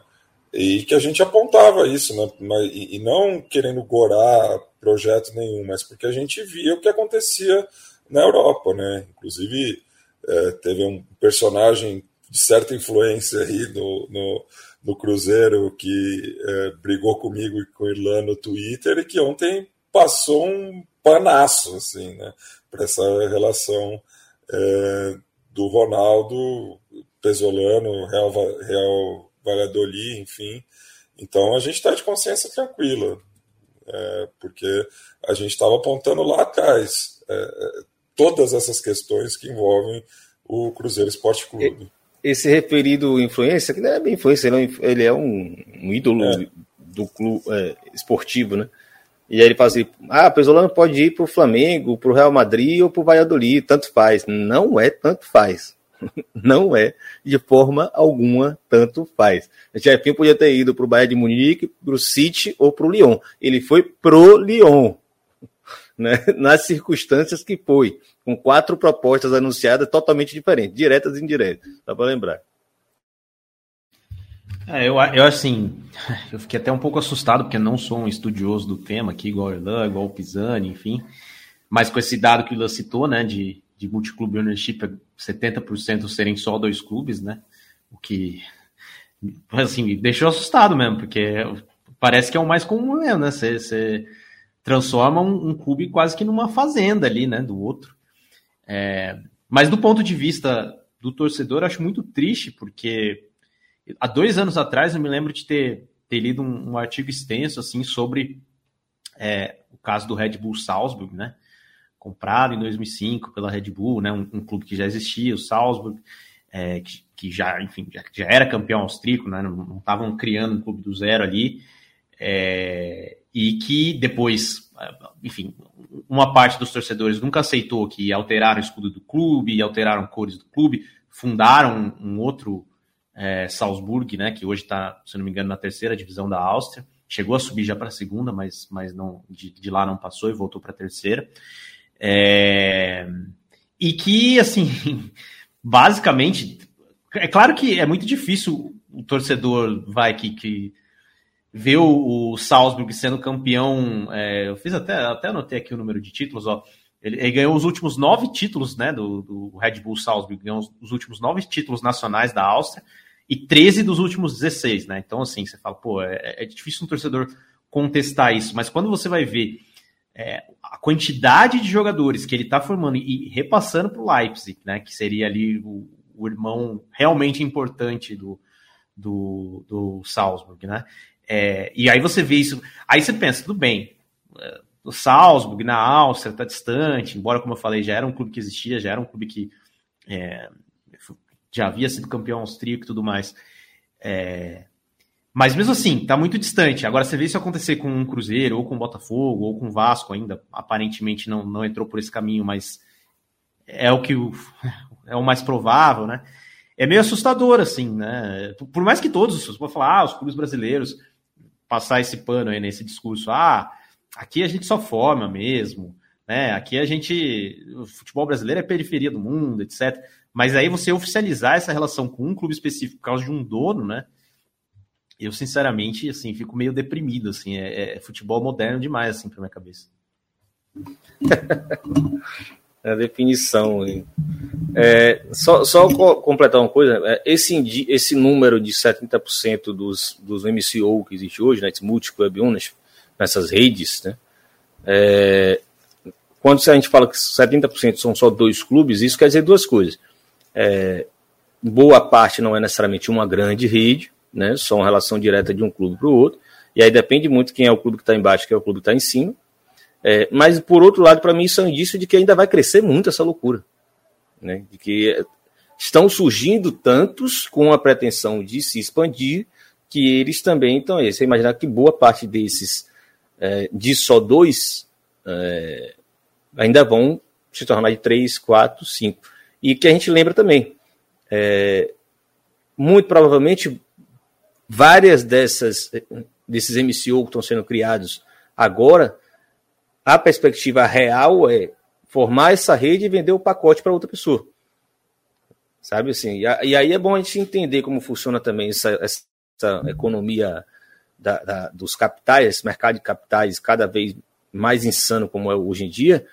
S4: E que a gente apontava isso, né? e não querendo gorar projeto nenhum, mas porque a gente via o que acontecia na Europa, né? Inclusive, é, teve um personagem de certa influência aí no, no, Cruzeiro que é, brigou comigo e com o Irlan no Twitter e que ontem passou um panaço, assim, né? Para essa relação é, do Ronaldo Pesolano, Real, Real Valladolid, enfim. Então a gente está de consciência tranquila, é, porque a gente estava apontando lá atrás. É, é, todas essas questões que envolvem o Cruzeiro Esporte Clube.
S3: Esse referido influência, que não é bem influência, ele é um, um ídolo é. do clube é, esportivo, né? E aí ele fala assim: ah, Pesolano pode ir para o Flamengo, para o Real Madrid ou para o Valladolid, tanto faz. Não é tanto faz. Não é, de forma alguma, tanto faz. O Jefinho podia ter ido para o Bayern de Munique, para o City ou para o Lyon. Ele foi pro Lyon, né? nas circunstâncias que foi, com quatro propostas anunciadas totalmente diferentes, diretas e indiretas, dá para lembrar.
S2: É, eu, eu, assim, eu fiquei até um pouco assustado, porque não sou um estudioso do tema aqui, igual o Erlan, igual o Pisani, enfim. Mas com esse dado que o Ilan citou, né, de, de multiclube ownership, 70% serem só dois clubes, né, o que, assim, me deixou assustado mesmo, porque parece que é o mais comum mesmo, né, você transforma um, um, clube quase que numa fazenda ali, né, do outro. É, mas do ponto de vista do torcedor, acho muito triste, porque há dois anos atrás eu me lembro de ter, ter lido um, um artigo extenso assim sobre é, o caso do Red Bull Salzburg, né? Comprado em 2005 pela Red Bull, né? Um, um clube que já existia, o Salzburg, é, que, que, já, enfim, já, já, era campeão austríaco, né? Não estavam criando um clube do zero ali. É, e que depois, enfim, uma parte dos torcedores nunca aceitou que alteraram o escudo do clube, alteraram cores do clube, fundaram um, um outro é, Salzburg, né, que hoje está, se não me engano, na terceira divisão da Áustria. Chegou a subir já para a segunda, mas, mas não de, de lá não passou e voltou para a terceira. É, e que, assim, basicamente, é claro que é muito difícil o torcedor vai que, que vê o, o Salzburg sendo campeão. É, eu fiz até, até anotei aqui o número de títulos, ó. Ele, ele, ganhou os últimos nove títulos né, do, do Red Bull Salzburg, ganhou os, os, últimos nove títulos nacionais da Áustria e 13 dos últimos 16, né? Então, assim, você fala, pô, é, é difícil um torcedor contestar isso, mas quando você vai ver é, a quantidade de jogadores que ele está formando e repassando para o Leipzig, né? Que seria ali o, o irmão realmente importante do, do, do Salzburg, né? É, e aí você vê isso, aí você pensa, tudo bem, é, o Salzburg na Áustria está distante, embora, como eu falei, já era um clube que existia, já era um clube que é, já havia sido campeão austríaco e tudo mais. É... Mas mesmo assim, está muito distante. Agora, você vê isso acontecer com um Cruzeiro, ou com o Botafogo, ou com o Vasco ainda, aparentemente não, não entrou por esse caminho, mas é o que o, é o mais provável, né? É meio assustador, assim, né? Por mais que todos, você pode falar, ah, os clubes brasileiros, passar esse pano aí nesse discurso, ah, aqui a gente só forma mesmo, né? Aqui a gente, o futebol brasileiro é periferia do mundo, etc. Mas aí você oficializar essa relação com um clube específico por causa de um dono, né? Eu, sinceramente, assim, fico meio deprimido, assim, é, é futebol moderno demais, assim, para minha cabeça.
S3: a definição. É, só, só completar uma coisa, é, esse, esse número de 70% dos, dos MCO que existe hoje, né, multi-club owners, nessas redes, né, é, quando a gente fala que 70% são só dois clubes, isso quer dizer duas coisas. É, boa parte não é necessariamente uma grande rede, né? Só uma relação direta de um clube para o outro. E aí depende muito quem é o clube que está embaixo, quem é o clube que está em cima. É, mas, por outro lado, para mim, isso é um indício de que ainda vai crescer muito essa loucura. Né? De que estão surgindo tantos com a pretensão de se expandir que eles também estão aí. Você imaginar que boa parte desses, é, de só dois, é, ainda vão se tornar de três, quatro, cinco. E que a gente lembra também, é, muito provavelmente, várias dessas desses MCO que estão sendo criados agora, a perspectiva real é formar essa rede e vender o pacote para outra pessoa. Sabe assim? E, aí é bom a gente entender como funciona também essa, essa economia da, da, dos capitais, esse mercado de capitais cada vez mais insano como é hoje em dia,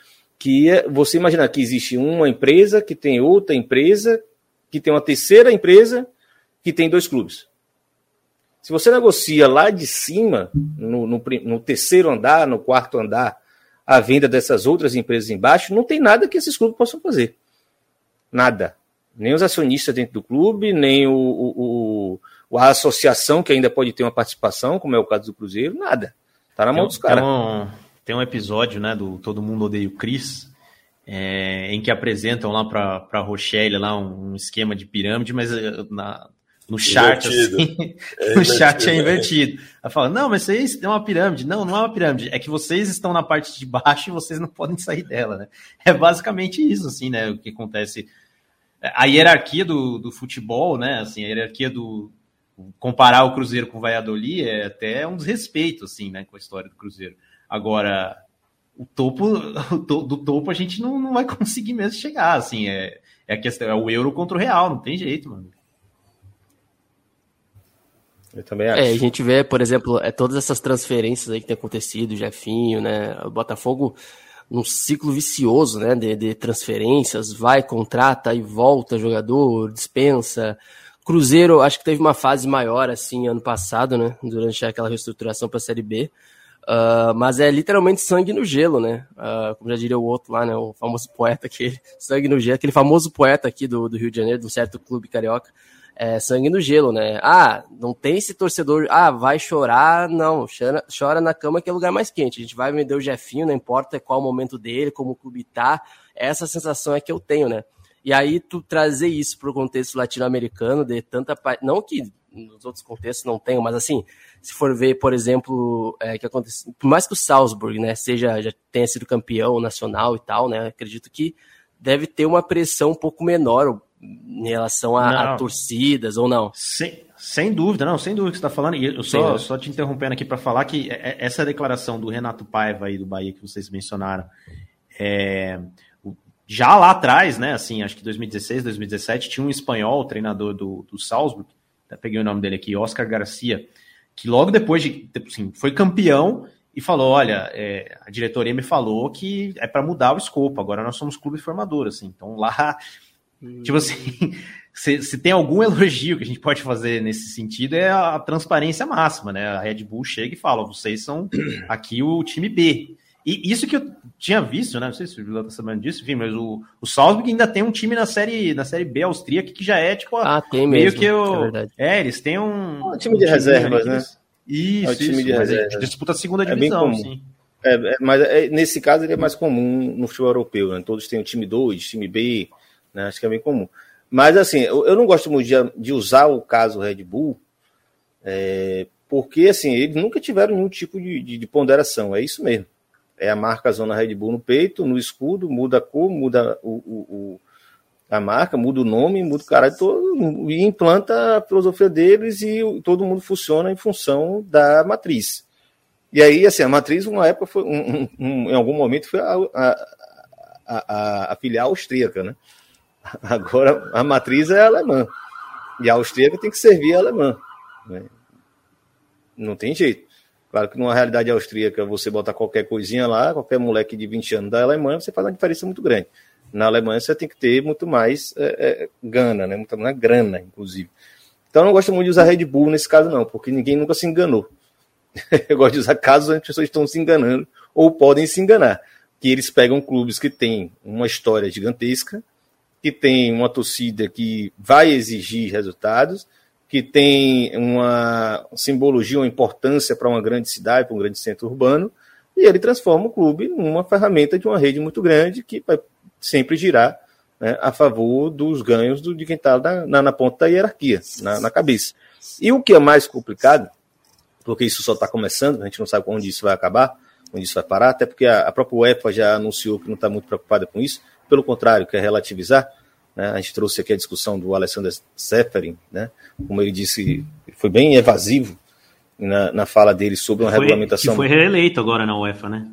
S3: que você imagina que existe uma empresa que tem outra empresa, que tem uma terceira empresa, que tem dois clubes. Se você negocia lá de cima, no, no, no terceiro andar, no quarto andar, a venda dessas outras empresas embaixo, não tem nada que esses clubes possam fazer. Nada. Nem os acionistas dentro do clube, nem o, o, o, a associação, que ainda pode ter uma participação, como é o caso do Cruzeiro, nada. Tá na mão dos caras.
S2: Então, tem um episódio, né, do Todo Mundo Odeia o Chris, é, em que apresentam lá para Rochelle lá um, um, esquema de pirâmide, mas eh, na, no chat assim, é no chat é invertido. Ela fala, não, mas vocês tem uma pirâmide. Não, não é uma pirâmide. É que vocês estão na parte de baixo e vocês não podem sair dela, né? É basicamente isso, assim, né? O que acontece. A hierarquia do, do futebol, né? Assim, a hierarquia do, comparar o Cruzeiro com o Valladolid é até um desrespeito, assim, né, com a história do Cruzeiro. Agora, o topo, do topo a gente não, não vai conseguir mesmo chegar, assim, é, é a questão, é o euro contra o real, não tem jeito, mano.
S1: Eu também acho. É, a gente vê, por exemplo, é, todas essas transferências aí que tem acontecido, o Jefinho, né, o Botafogo num ciclo vicioso, né, de, de transferências, vai, contrata e volta jogador, dispensa, Cruzeiro, acho que teve uma fase maior, assim, ano passado, né? Durante aquela reestruturação para a Série B. Uh, mas é literalmente sangue no gelo, né? Uh, como já diria o outro lá, né? O famoso poeta aquele, sangue no gelo, aquele famoso poeta aqui do, do Rio de Janeiro, de um certo clube carioca. É, sangue no gelo, né? Ah, não tem esse torcedor. Ah, vai chorar. Não, chora, chora na cama que é lugar mais quente. A gente vai vender o Jefinho, não importa qual o momento dele, como o clube tá. Essa sensação é que eu tenho, né? E aí tu trazer isso para o contexto latino-americano de tanta não que nos outros contextos não tenham, mas assim, se for ver, por exemplo, é, que acontece, por mais que o Salzburg, né, seja já tenha sido campeão nacional e tal, né, acredito que deve ter uma pressão um pouco menor em relação a, a torcidas ou não.
S2: Sem, sem dúvida, não, sem dúvida que você está falando. E eu só, só te interrompendo aqui para falar que é, é, essa declaração do Renato Paiva aí do Bahia que vocês mencionaram, é, já lá atrás, né, assim, acho que 2016, 2017, tinha um espanhol, treinador do, do Salzburg, até peguei o nome dele aqui, Oscar Garcia, que logo depois de, assim, foi campeão e falou, olha, é, a diretoria me falou que é para mudar o escopo, agora nós somos clube formador, assim, então lá, hum. tipo assim, se, se, tem algum elogio que a gente pode fazer nesse sentido é a, a transparência máxima, né, a Red Bull chega e fala, vocês são aqui o time B, e isso que eu tinha visto, né? Não sei se o Juliano tá sabendo disso, enfim, mas o, o Salzburg ainda tem um time na série, na série B austríaca que já é tipo.
S1: Ah, tem meio mesmo.
S2: que eu, é, é, eles têm um.
S3: um time de um reservas, né?
S2: Isso, é um time
S3: isso,
S2: de reservas. disputa a segunda
S3: é
S2: divisão,
S3: bem comum. É, é, mas é, nesse caso ele é mais comum no futebol europeu, né? Todos têm o time 2, time B, né? Acho que é bem comum. Mas assim, eu, eu não gosto muito de, de, usar o caso Red Bull, é, porque assim, eles nunca tiveram nenhum tipo de, de, de ponderação, é isso mesmo é a marca Zona Red Bull no peito, no escudo, muda a cor, muda o, o, o a marca, muda o nome, muda o caralho todo, e implanta a filosofia deles e todo mundo funciona em função da matriz. E aí, assim, a matriz, uma época, foi, um, um, em algum momento, foi a, a, a, a, filial austríaca, né? Agora, a matriz é alemã. E a austríaca tem que servir a alemã. Né? Não tem jeito. Claro que numa realidade austríaca, você bota qualquer coisinha lá, qualquer moleque de 20 anos da Alemanha, você faz uma diferença muito grande. Na Alemanha, você tem que ter muito mais é, é, gana, né? Muito mais grana, inclusive. Então, eu não gosto muito de usar Red Bull nesse caso, não, porque ninguém nunca se enganou. eu gosto de usar casos onde as pessoas estão se enganando ou podem se enganar. Que eles pegam clubes que têm uma história gigantesca, que tem uma torcida que vai exigir resultados, que tem uma simbologia, uma importância para uma grande cidade, para um grande centro urbano, e ele transforma o clube numa ferramenta de uma rede muito grande que vai sempre girar né, a favor dos ganhos do, de quem está na, na, ponta da hierarquia, na, na, cabeça. E o que é mais complicado, porque isso só está começando, a gente não sabe onde isso vai acabar, onde isso vai parar, até porque a, a própria UEFA já anunciou que não está muito preocupada com isso, pelo contrário, quer relativizar, né? A gente trouxe aqui a discussão do Alexander Seferin, né? como ele disse, foi bem evasivo na, na fala dele sobre uma
S2: foi,
S3: regulamentação.
S2: Que foi reeleito agora na UEFA, né?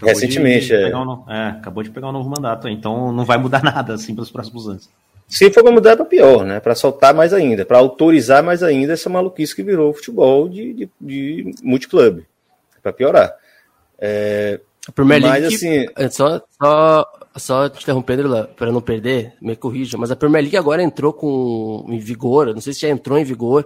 S3: Recentemente, é.
S2: Um, é. Acabou de pegar um novo mandato, então não vai mudar nada assim para os próximos anos.
S3: Se for para mudar, é para pior, né? Para soltar mais ainda, para autorizar mais ainda essa maluquice que virou futebol de, de, de multiclube. Para piorar. É,
S1: a Premier League, mas, assim, é, só, só só te interrompendo para não perder, me corrija, mas a Premier League agora entrou com em vigor, não sei se já entrou em vigor,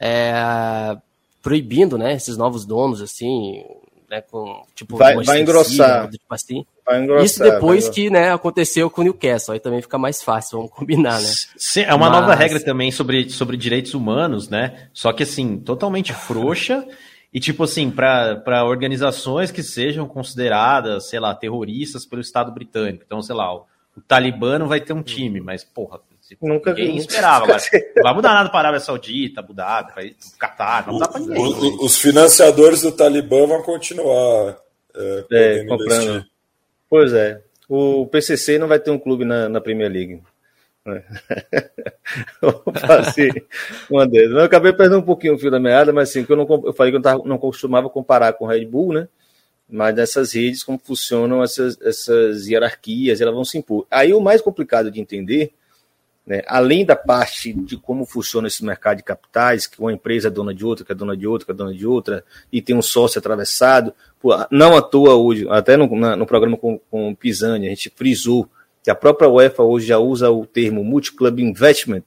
S1: é, proibindo, né, esses novos donos assim, né, com tipo
S3: vai, vai engrossar, tipo
S1: assim. Vai engrossar, Isso depois que, né, aconteceu com o Newcastle, aí também fica mais fácil, vamos combinar, né?
S2: Sim, é uma mas... nova regra também sobre, sobre direitos humanos, né? Só que assim, totalmente frouxa E, tipo assim, para organizações que sejam consideradas, sei lá, terroristas pelo Estado britânico. Então, sei lá, o, o Talibã não vai ter um time, mas, porra, Nunca ninguém vi. esperava. Mas não vai mudar nada para a Arábia Saudita, Abu Dhabi, para Catar, não dá para ninguém.
S4: O, os financiadores do Talibã vão continuar
S3: é, é, comprando. Investir. Pois é. O PCC não vai ter um clube na, na Premier League. Vou fazer uma. Eu acabei perdendo um pouquinho o fio da meada, mas assim, que eu, não, eu falei que eu não, tava, não costumava comparar com Red Bull, né? Mas nessas redes, como funcionam essas, essas hierarquias, elas vão se impor. Aí o mais complicado de entender, né, além da parte de como funciona esse mercado de capitais, que uma empresa é dona de outra, que é dona de outra, que é dona de outra, e tem um sócio atravessado, não à toa hoje, até no, na, no programa com, com o Pisani, a gente frisou que a própria UEFA hoje já usa o termo multi-club investment,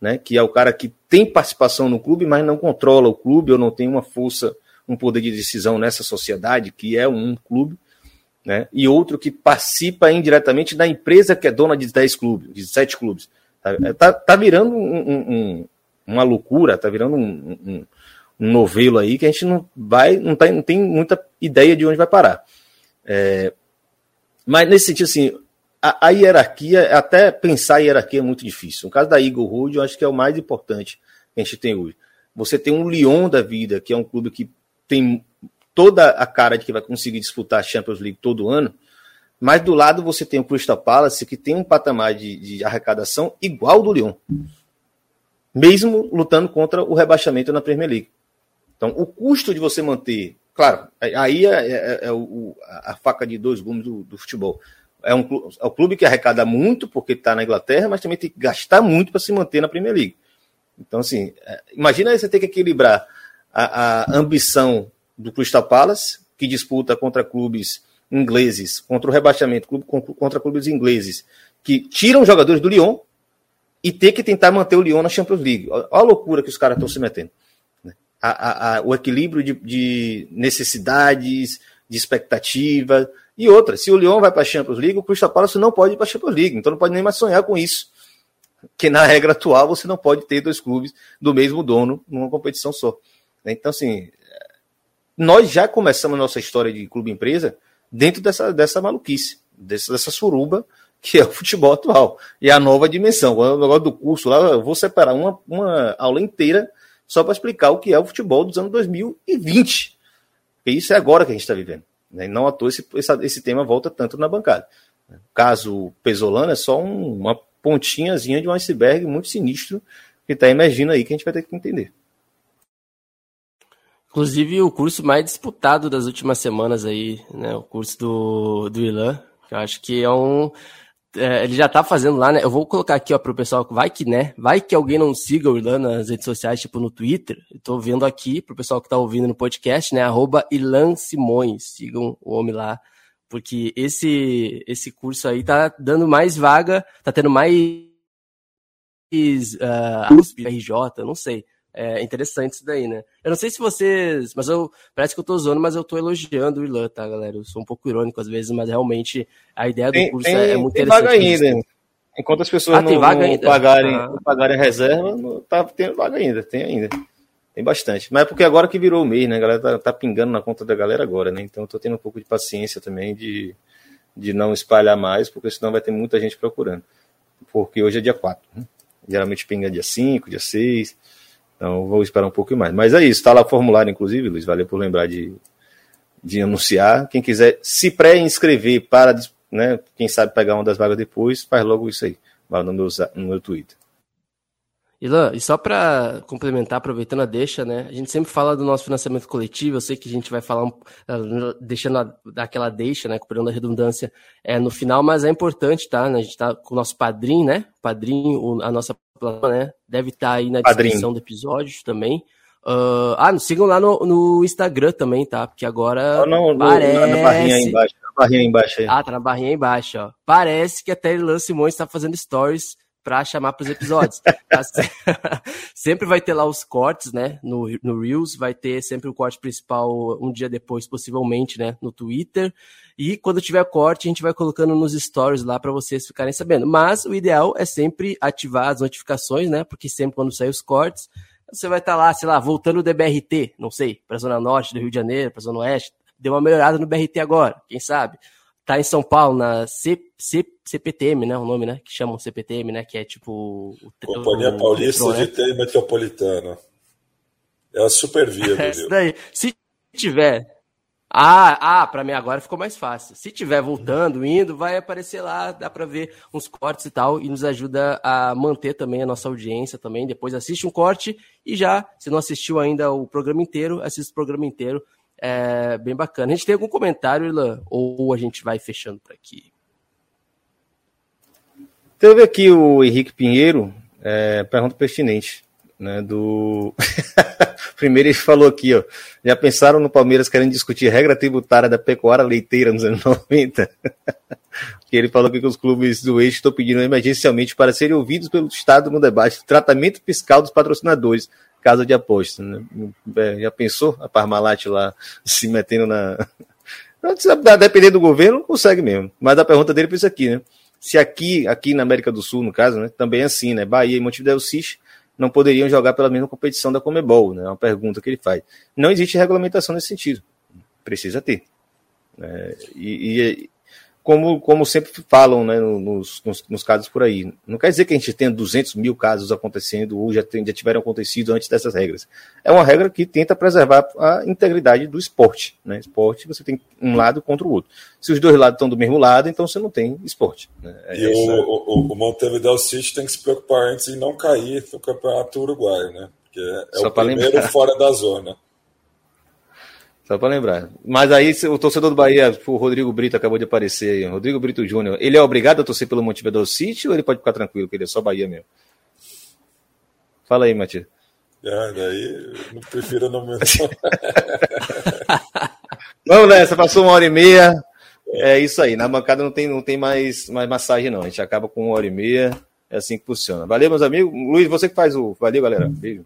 S3: né, que é o cara que tem participação no clube, mas não controla o clube ou não tem uma força, um poder de decisão nessa sociedade, que é um clube, né, e outro que participa indiretamente da empresa que é dona de 10 clubes, de 7 clubes. Tá, é, tá, tá virando um, um, uma loucura, tá virando um, um, um, novelo aí que a gente não vai, não, tá, não tem muita ideia de onde vai parar. É, mas nesse sentido, assim, a, a, hierarquia, até pensar a hierarquia é muito difícil. No caso da Eagle Road, eu acho que é o mais importante que a gente tem hoje. Você tem um Lyon da vida, que é um clube que tem toda a cara de que vai conseguir disputar a Champions League todo ano, mas do lado você tem o Crystal Palace, que tem um patamar de, de arrecadação igual do Lyon, mesmo lutando contra o rebaixamento na Premier League. Então, o custo de você manter, claro, aí é, é, é, é o, a faca de dois gumes do, do futebol é um, é um clube que arrecada muito porque está na Inglaterra, mas também tem que gastar muito para se manter na Premier League. Então, assim, é, imagina você ter que equilibrar a, a, ambição do Crystal Palace, que disputa contra clubes ingleses, contra o rebaixamento, clube, contra clubes ingleses, que tiram jogadores do Lyon e ter que tentar manter o Lyon na Champions League. Olha a loucura que os caras estão se metendo. Né? A, a, o equilíbrio de, de necessidades, de expectativa, e outra, se o Lyon vai para a Champions League, o Crystal Palace não pode ir para a Champions League, então não pode nem mais sonhar com isso. Que na regra atual você não pode ter dois clubes do mesmo dono numa competição só. Então, assim, nós já começamos a nossa história de clube-empresa dentro dessa, dessa maluquice, dessa, dessa suruba que é o futebol atual. E a nova dimensão. O negócio do curso lá, eu vou separar uma, uma aula inteira só para explicar o que é o futebol dos anos 2020. Porque isso é agora que a gente está vivendo. Né? Não à toa esse, esse, tema volta tanto na bancada. O caso Pesolano é só um, uma pontinhazinha de um iceberg muito sinistro que está emergindo aí que a gente vai ter que entender.
S1: Inclusive o curso mais disputado das últimas semanas aí, né? O curso do, do Ilan, que eu acho que é um é, ele já tá fazendo lá, né? Eu vou colocar aqui, ó, pro pessoal, vai que, né? Vai que alguém não siga o Irlan nas redes sociais, tipo no Twitter. Eu tô vendo aqui, pro pessoal que tá ouvindo no podcast, né? Arroba Ilan Simões. Sigam o homem lá. Porque esse, esse curso aí tá dando mais vaga, tá tendo mais uh, USP, RJ, não sei. É interessante isso daí, né? Eu não sei se vocês. Mas eu. Parece que eu tô zoando, mas eu tô elogiando o Irlan, tá, galera? Eu sou um pouco irônico às vezes, mas realmente a ideia do tem, curso tem, é muito tem interessante.
S3: Vaga ainda. Enquanto as pessoas ah, não, não pagarem, ah. não pagarem reserva, não, tá tendo vaga ainda, tem ainda. Tem bastante. Mas é porque agora que virou o mês, né? A galera tá, tá, pingando na conta da galera agora, né? Então eu tô tendo um pouco de paciência também de, de não espalhar mais, porque senão vai ter muita gente procurando. Porque hoje é dia 4. Né? Geralmente pinga dia 5, dia 6. Então vou esperar um pouco mais. Mas é isso, está lá o formulário, inclusive, Luiz. Valeu por lembrar de, de anunciar. Quem quiser se pré-inscrever para, né, quem sabe pegar uma das vagas depois, faz logo isso aí. Vai no meu, no meu Twitter.
S1: Ilan, e só para complementar, aproveitando a deixa, né? A gente sempre fala do nosso financiamento coletivo, eu sei que a gente vai falar, um, deixando a, daquela deixa, né? Cumprindo a redundância é, no final, mas é importante, tá? A gente tá com o nosso padrinho, né? Padrinho, a nossa né? Deve estar tá aí na padrinho. descrição do episódio também. Uh, ah, sigam lá no, no, Instagram também, tá? Porque agora
S3: oh, não, parece... na barrinha aí embaixo, na barrinha embaixo aí.
S1: Ah, tá na barrinha embaixo, ó. Parece que até Ilan Simões está fazendo stories para chamar para os episódios. Tá sempre vai ter lá os cortes, né? No, no Reels, vai ter sempre o corte principal um dia depois, possivelmente, né? No Twitter. E quando tiver corte, a gente vai colocando nos stories lá para vocês ficarem sabendo. Mas o ideal é sempre ativar as notificações, né? Porque sempre quando sair os cortes, você vai estar tá lá, sei lá, voltando do BRT, não sei, para a Zona Norte do Rio de Janeiro, para a Zona Oeste, deu uma melhorada no BRT agora, quem sabe? Tá em São Paulo, na C, C, CPTM, né? O nome, né? Que chamam CPTM, né? Que é tipo.
S4: O, Companhia o, Paulista o de né? Trem Metropolitano. É a supervia,
S1: é daí. Se tiver. Ah, ah, para mim agora ficou mais fácil. Se tiver voltando, indo, vai aparecer lá, dá para ver uns cortes e tal, e nos ajuda a manter também a nossa audiência também. Depois assiste um corte e já, se não assistiu ainda o programa inteiro, assiste o programa inteiro. É bem bacana. A gente tem algum comentário, Ilan? Ou a gente vai fechando por aqui?
S3: Teve aqui o Henrique Pinheiro, é, pergunta pertinente, né, do... Primeiro ele falou aqui, ó, já pensaram no Palmeiras querendo discutir regra tributária da pecuária leiteira nos anos 90? que ele falou que os clubes do eixo estão pedindo emergencialmente para serem ouvidos pelo Estado no debate do tratamento fiscal dos patrocinadores, casa de apostas. Né? É, já pensou a Parmalat lá se metendo na... Dependendo do governo, consegue mesmo. Mas a pergunta dele foi isso aqui, né? Se aqui, aqui na América do Sul, no caso, né, também é assim, né? Bahia e Montevideo City não poderiam jogar pela mesma competição da Comebol, né? É uma pergunta que ele faz. Não existe regulamentação nesse sentido. Precisa ter. É, e, e, como, como sempre falam né, nos, nos, nos, casos por aí. Não quer dizer que a gente tenha 200 mil casos acontecendo ou já, tem, já tiveram acontecido antes dessas regras. É uma regra que tenta preservar a integridade do esporte. Né? Esporte, você tem um lado contra o outro. Se os dois lados estão do mesmo lado, então você não tem esporte. Né?
S4: É e essa... o, o, o Montevideo City tem que se preocupar antes em não cair no campeonato uruguaio, né? Porque é Só o primeiro lembrar. fora da zona.
S3: Só para lembrar. Mas aí o torcedor do Bahia, o Rodrigo Brito acabou de aparecer aí, Rodrigo Brito Júnior, ele é obrigado a torcer pelo Montevideo City ou ele pode ficar tranquilo, que ele é só Bahia mesmo? Fala aí, Matias.
S4: É, daí eu prefiro não.
S3: Vamos nessa, passou uma hora e meia. É isso aí, na bancada não tem, não tem mais, mais massagem, não. A gente acaba com uma hora e meia. É assim que funciona. Valeu, meus amigos. Luiz, você que faz o. Valeu, galera. Beijo.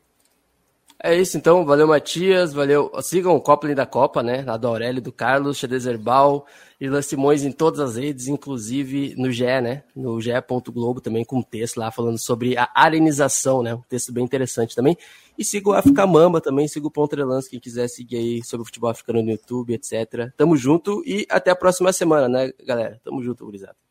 S1: É isso então, valeu Matias, valeu. Sigam o Copley da Copa, né? Lá do Aurélio, do Carlos, Chedezerbal, Irlan Simões em todas as redes, inclusive no GE, né? No GE.globo também com um texto lá falando sobre a arenização, né? Um texto bem interessante também. E siga o África Mamba também, siga o Pontrelans, quem quiser seguir aí sobre o futebol africano no YouTube, etc. Tamo junto e até a próxima semana, né, galera? Tamo junto, gurizada.